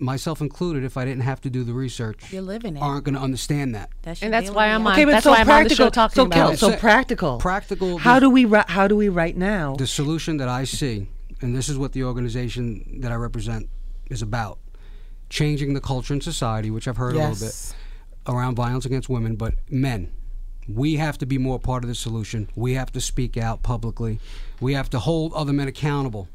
Speaker 8: myself included, if I didn't have to do the research,
Speaker 6: You're living it.
Speaker 8: aren't going to understand that.
Speaker 6: That's
Speaker 4: And that's why I'm on.
Speaker 2: Okay, but
Speaker 4: that's
Speaker 2: so
Speaker 4: why I'm on the
Speaker 2: practical.
Speaker 4: show talking
Speaker 2: so
Speaker 4: about it.
Speaker 2: so
Speaker 8: So
Speaker 2: practical.
Speaker 8: practical-
Speaker 2: How do we ri- how do we right now?
Speaker 8: The solution that I see, and this is what the organization that I represent is about, changing the culture in society, which I've heard a little bit around violence against women, but men. We have to be more part of the solution. We have to speak out publicly. We have to hold other men accountable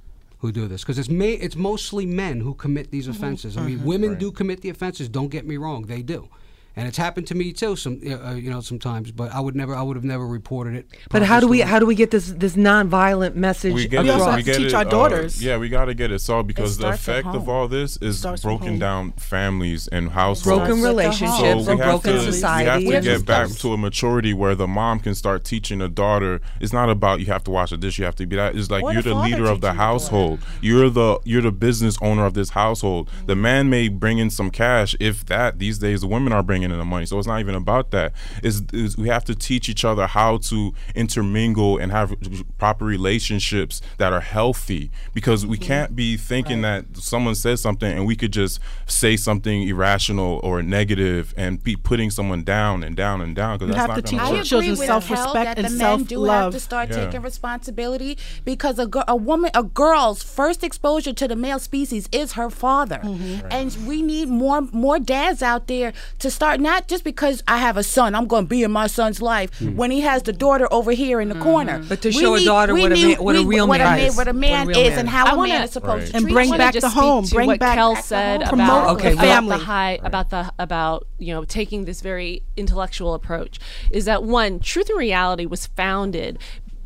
Speaker 8: who do this because it's ma- it's mostly men who commit these mm-hmm. offenses. I mm-hmm. mean, women do commit the offenses. Don't get me wrong, they do. And it's happened to me too, some uh, you know sometimes. But I would never, I would have never reported it.
Speaker 2: But how do we how do we get this this nonviolent message
Speaker 7: we get
Speaker 3: We
Speaker 7: it,
Speaker 3: also
Speaker 2: across?
Speaker 3: have
Speaker 7: we
Speaker 3: to teach
Speaker 7: it,
Speaker 3: our
Speaker 7: uh,
Speaker 3: daughters.
Speaker 7: yeah, we got to get it solved because the effect of all this is broken down families and households.
Speaker 2: broken
Speaker 3: Starts at the
Speaker 2: relationships
Speaker 3: home.
Speaker 7: So
Speaker 2: or
Speaker 7: we have
Speaker 2: broken
Speaker 7: to,
Speaker 2: society.
Speaker 7: We have to
Speaker 3: Yeah.
Speaker 7: get back to a maturity where the mom can start teaching a daughter. It's not about you have to wash a dish, you have to be that. It's like
Speaker 3: Or
Speaker 7: you're
Speaker 3: the
Speaker 7: the leader of the
Speaker 3: teaching daughter.
Speaker 7: household. You're the you're the business owner of this household. The man may bring in some cash, if that. These days, the women are bringing in the money, so it's not even about that. Is is we have to teach each other how to intermingle and have proper relationships that are healthy because we can't be thinking that someone says something and we could just say something irrational or negative and be putting someone down and down and down because
Speaker 3: You
Speaker 7: that's
Speaker 3: have
Speaker 7: not
Speaker 3: to teach
Speaker 7: to
Speaker 3: your children self-respect and
Speaker 6: the men do have
Speaker 3: self-love.
Speaker 6: to start
Speaker 7: Yeah.
Speaker 6: taking responsibility because a, a woman, a girl's first exposure to the male species is her father,
Speaker 3: Mm-hmm.
Speaker 6: and we need more more dads out there to start. Not just because I have a son, I'm going to be in my son's life hmm. when he has the daughter over here in the mm-hmm. corner,
Speaker 2: But to
Speaker 6: We
Speaker 2: show a daughter
Speaker 6: we
Speaker 2: what a man- what a real
Speaker 6: what
Speaker 2: man is.
Speaker 6: what a man is,
Speaker 2: man.
Speaker 6: and how
Speaker 4: I
Speaker 6: a
Speaker 4: wanna-
Speaker 6: man is supposed
Speaker 7: Right.
Speaker 6: to
Speaker 3: And bring back the home,
Speaker 4: to
Speaker 3: bring
Speaker 4: what
Speaker 3: back-
Speaker 4: Kel
Speaker 3: back
Speaker 4: said
Speaker 3: home.
Speaker 4: about
Speaker 3: Promote
Speaker 2: the
Speaker 4: about the high about the about you know taking this very intellectual approach is that one Truth in Reality was founded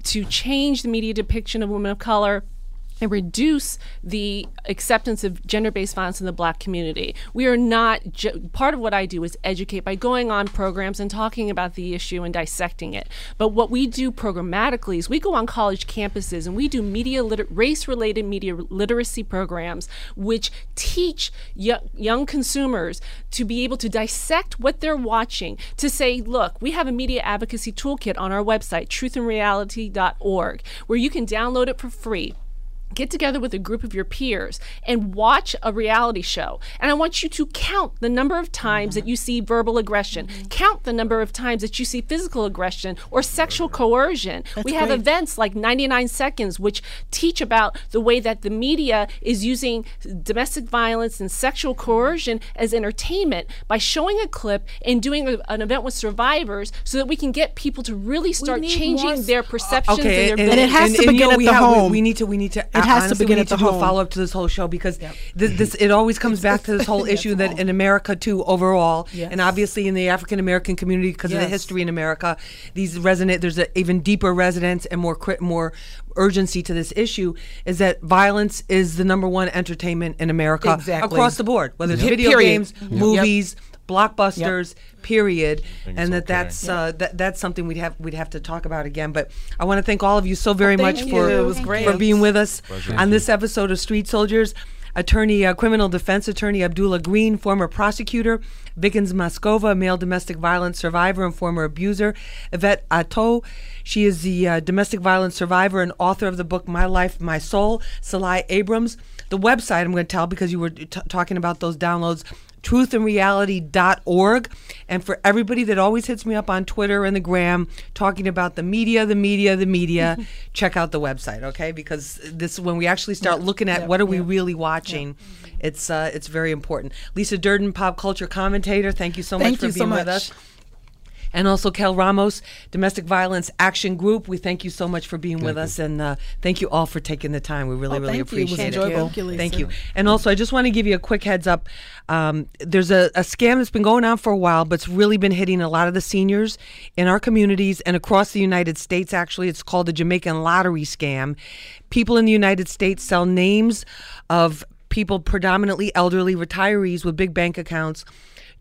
Speaker 4: to change the media depiction of women of color and reduce the acceptance of gender-based violence in the black community. We are not ju- part of what I do is educate by going on programs and talking about the issue and dissecting it. But what we do programmatically is we go on college campuses and we do media liter- race-related media literacy programs which teach yo- young consumers to be able to dissect what they're watching to say, look, we have a media advocacy toolkit on our website truthinreality.org where you can download it for free get together with a group of your peers and watch a reality show. And I want you to count the number of times that you see verbal aggression, count the number of times that you see physical aggression or sexual coercion. we have
Speaker 3: great.
Speaker 4: events like 99 Seconds, which teach about the way that the media is using domestic violence and sexual coercion as entertainment by showing a clip and doing a- an event with survivors so that we can get people to really start changing
Speaker 6: more
Speaker 4: their perceptions
Speaker 2: Okay,
Speaker 4: and their
Speaker 3: And it has to
Speaker 2: you
Speaker 3: begin
Speaker 2: know,
Speaker 3: at the
Speaker 2: have- we-
Speaker 3: home.
Speaker 2: We, need to. We need to.
Speaker 3: Has to begin
Speaker 2: we
Speaker 3: at
Speaker 2: need to
Speaker 3: the
Speaker 2: do a
Speaker 3: home.
Speaker 2: follow up to this whole show because this, this it always comes back to this whole issue that in America too overall,
Speaker 3: Yes.
Speaker 2: and obviously in the African American community because of the
Speaker 3: Yes.
Speaker 2: history in America, these resonate. There's an even deeper resonance and more crit, more urgency to this issue is that violence is the number one entertainment in America
Speaker 3: Exactly.
Speaker 2: across the board, whether it's video
Speaker 3: Period.
Speaker 2: games, mm-hmm.
Speaker 3: Yep.
Speaker 2: movies, blockbusters, period, and that
Speaker 7: okay.
Speaker 2: that's uh, that that's something we'd have we'd have to talk about again. But I want to thank all of you so very
Speaker 3: thank
Speaker 2: much
Speaker 3: you.
Speaker 2: for
Speaker 3: It was great.
Speaker 2: for being with us
Speaker 7: Pleasure.
Speaker 2: on this episode of Street Soldiers. Attorney, uh, criminal defense attorney Abdullah Green, former prosecutor, Vikens Moskova, male domestic violence survivor and former abuser, Yvette Atto, she is the uh, domestic violence survivor and author of the book My Life, My Soul, Sil Lai Abrams. The website I'm going to tell because you were t- talking about those downloads, truthinreality.org. And for everybody that always hits me up on Twitter and the gram talking about the media, the media, the media, check out the website, okay? Because this when we actually start looking at what are we really watching, it's uh, it's very important. Lisa Durden, pop culture commentator, thank you so
Speaker 3: Thank
Speaker 2: much for
Speaker 3: so
Speaker 2: being with us. And also Kel Ramos, Domestic Violence Action Group. We thank you so much for being with us, and uh, thank you all for taking the time. We really,
Speaker 3: Oh,
Speaker 2: really
Speaker 3: thank you. It was
Speaker 2: appreciate
Speaker 3: enjoyable.
Speaker 2: it.
Speaker 3: Thank you,
Speaker 2: Thank you. And also, I just want to give you a quick heads up. Um, there's a, a scam that's been going on for a while, but it's really been hitting a lot of the seniors in our communities and across the United States. Actually, it's called the Jamaican lottery scam. People in the United States sell names of people, predominantly elderly retirees with big bank accounts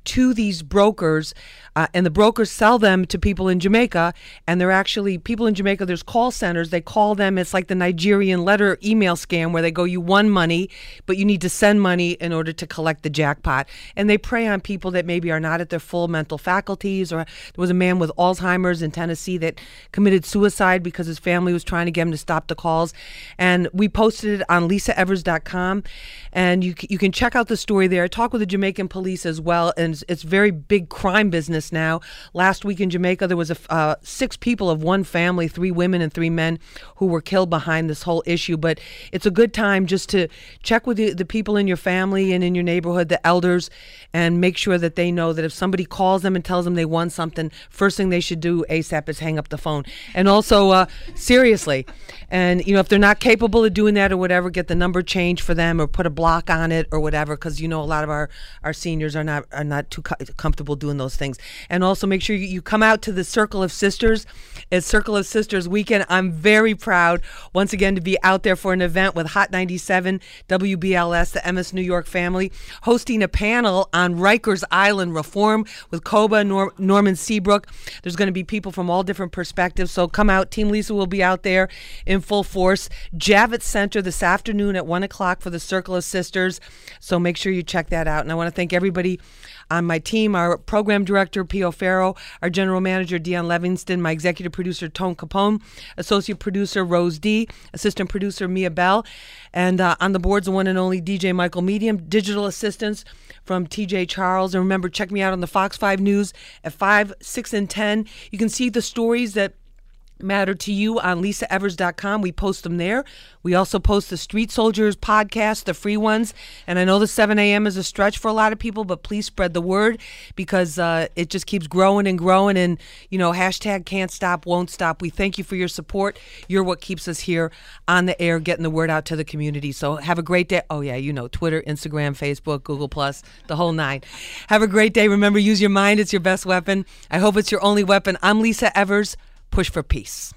Speaker 2: to these brokers, uh, and the brokers sell them to people in Jamaica. And they're actually people in Jamaica. There's call centers. They call them. It's like the Nigerian letter email scam where they go, you won money, but you need to send money in order to collect the jackpot. And they prey on people that maybe are not at their full mental faculties. Or there was a man with Alzheimer's in Tennessee that committed suicide because his family was trying to get him to stop the calls. And we posted it on LisaEvers.com, and you you can check out the story there. I talked with the Jamaican police as well, and happens. It's very big crime business now. Last week in Jamaica, there was a, uh, six people of one family, three women and three men, who were killed behind this whole issue. But it's a good time just to check with the, the people in your family and in your neighborhood, the elders, and make sure that they know that if somebody calls them and tells them they want something, first thing they should do ASAP is hang up the phone. And also, uh, seriously, and you know if they're not capable of doing that or whatever, get the number changed for them or put a block on it or whatever, because you know a lot of our our seniors are not are not too co- comfortable doing those things. And also make sure you, come out to the Circle of Sisters. It's Circle of Sisters weekend. I'm very proud once again to be out there for an event with Hot 97, WBLS, the MS New York family, hosting a panel on Rikers Island reform with COBA Nor- Norman Seabrook. There's going to be people from all different perspectives. So come out. Team Lisa will be out there in full force. Javits Center this afternoon at 1 o'clock for the Circle of Sisters. So make sure you check that out. And I want to thank everybody on my team, our program director, Pio Farrow, our general manager, Dion Levingston, my executive producer, Tone Capone, associate producer, Rose D, assistant producer, Mia Bell, and uh, on the boards, the one and only DJ Michael Medium, digital assistants from TJ Charles. And remember, check me out on the Fox 5 News at 5, 6, and 10. You can see the stories that matter to you on lisaevers.com. We post them there. We also post the Street Soldiers podcast, the free ones. And I know the 7 a.m. is a stretch for a lot of people, but please spread the word because uh, it just keeps growing and growing. And, you know, hashtag can't stop, won't stop. We thank you for your support. You're what keeps us here on the air, getting the word out to the community. So have a great day. Oh, yeah, you know, Twitter, Instagram, Facebook, Google, Plus, the whole nine. Have a great day. Remember, use your mind, it's your best weapon. I hope it's your only weapon. I'm Lisa Evers push for peace.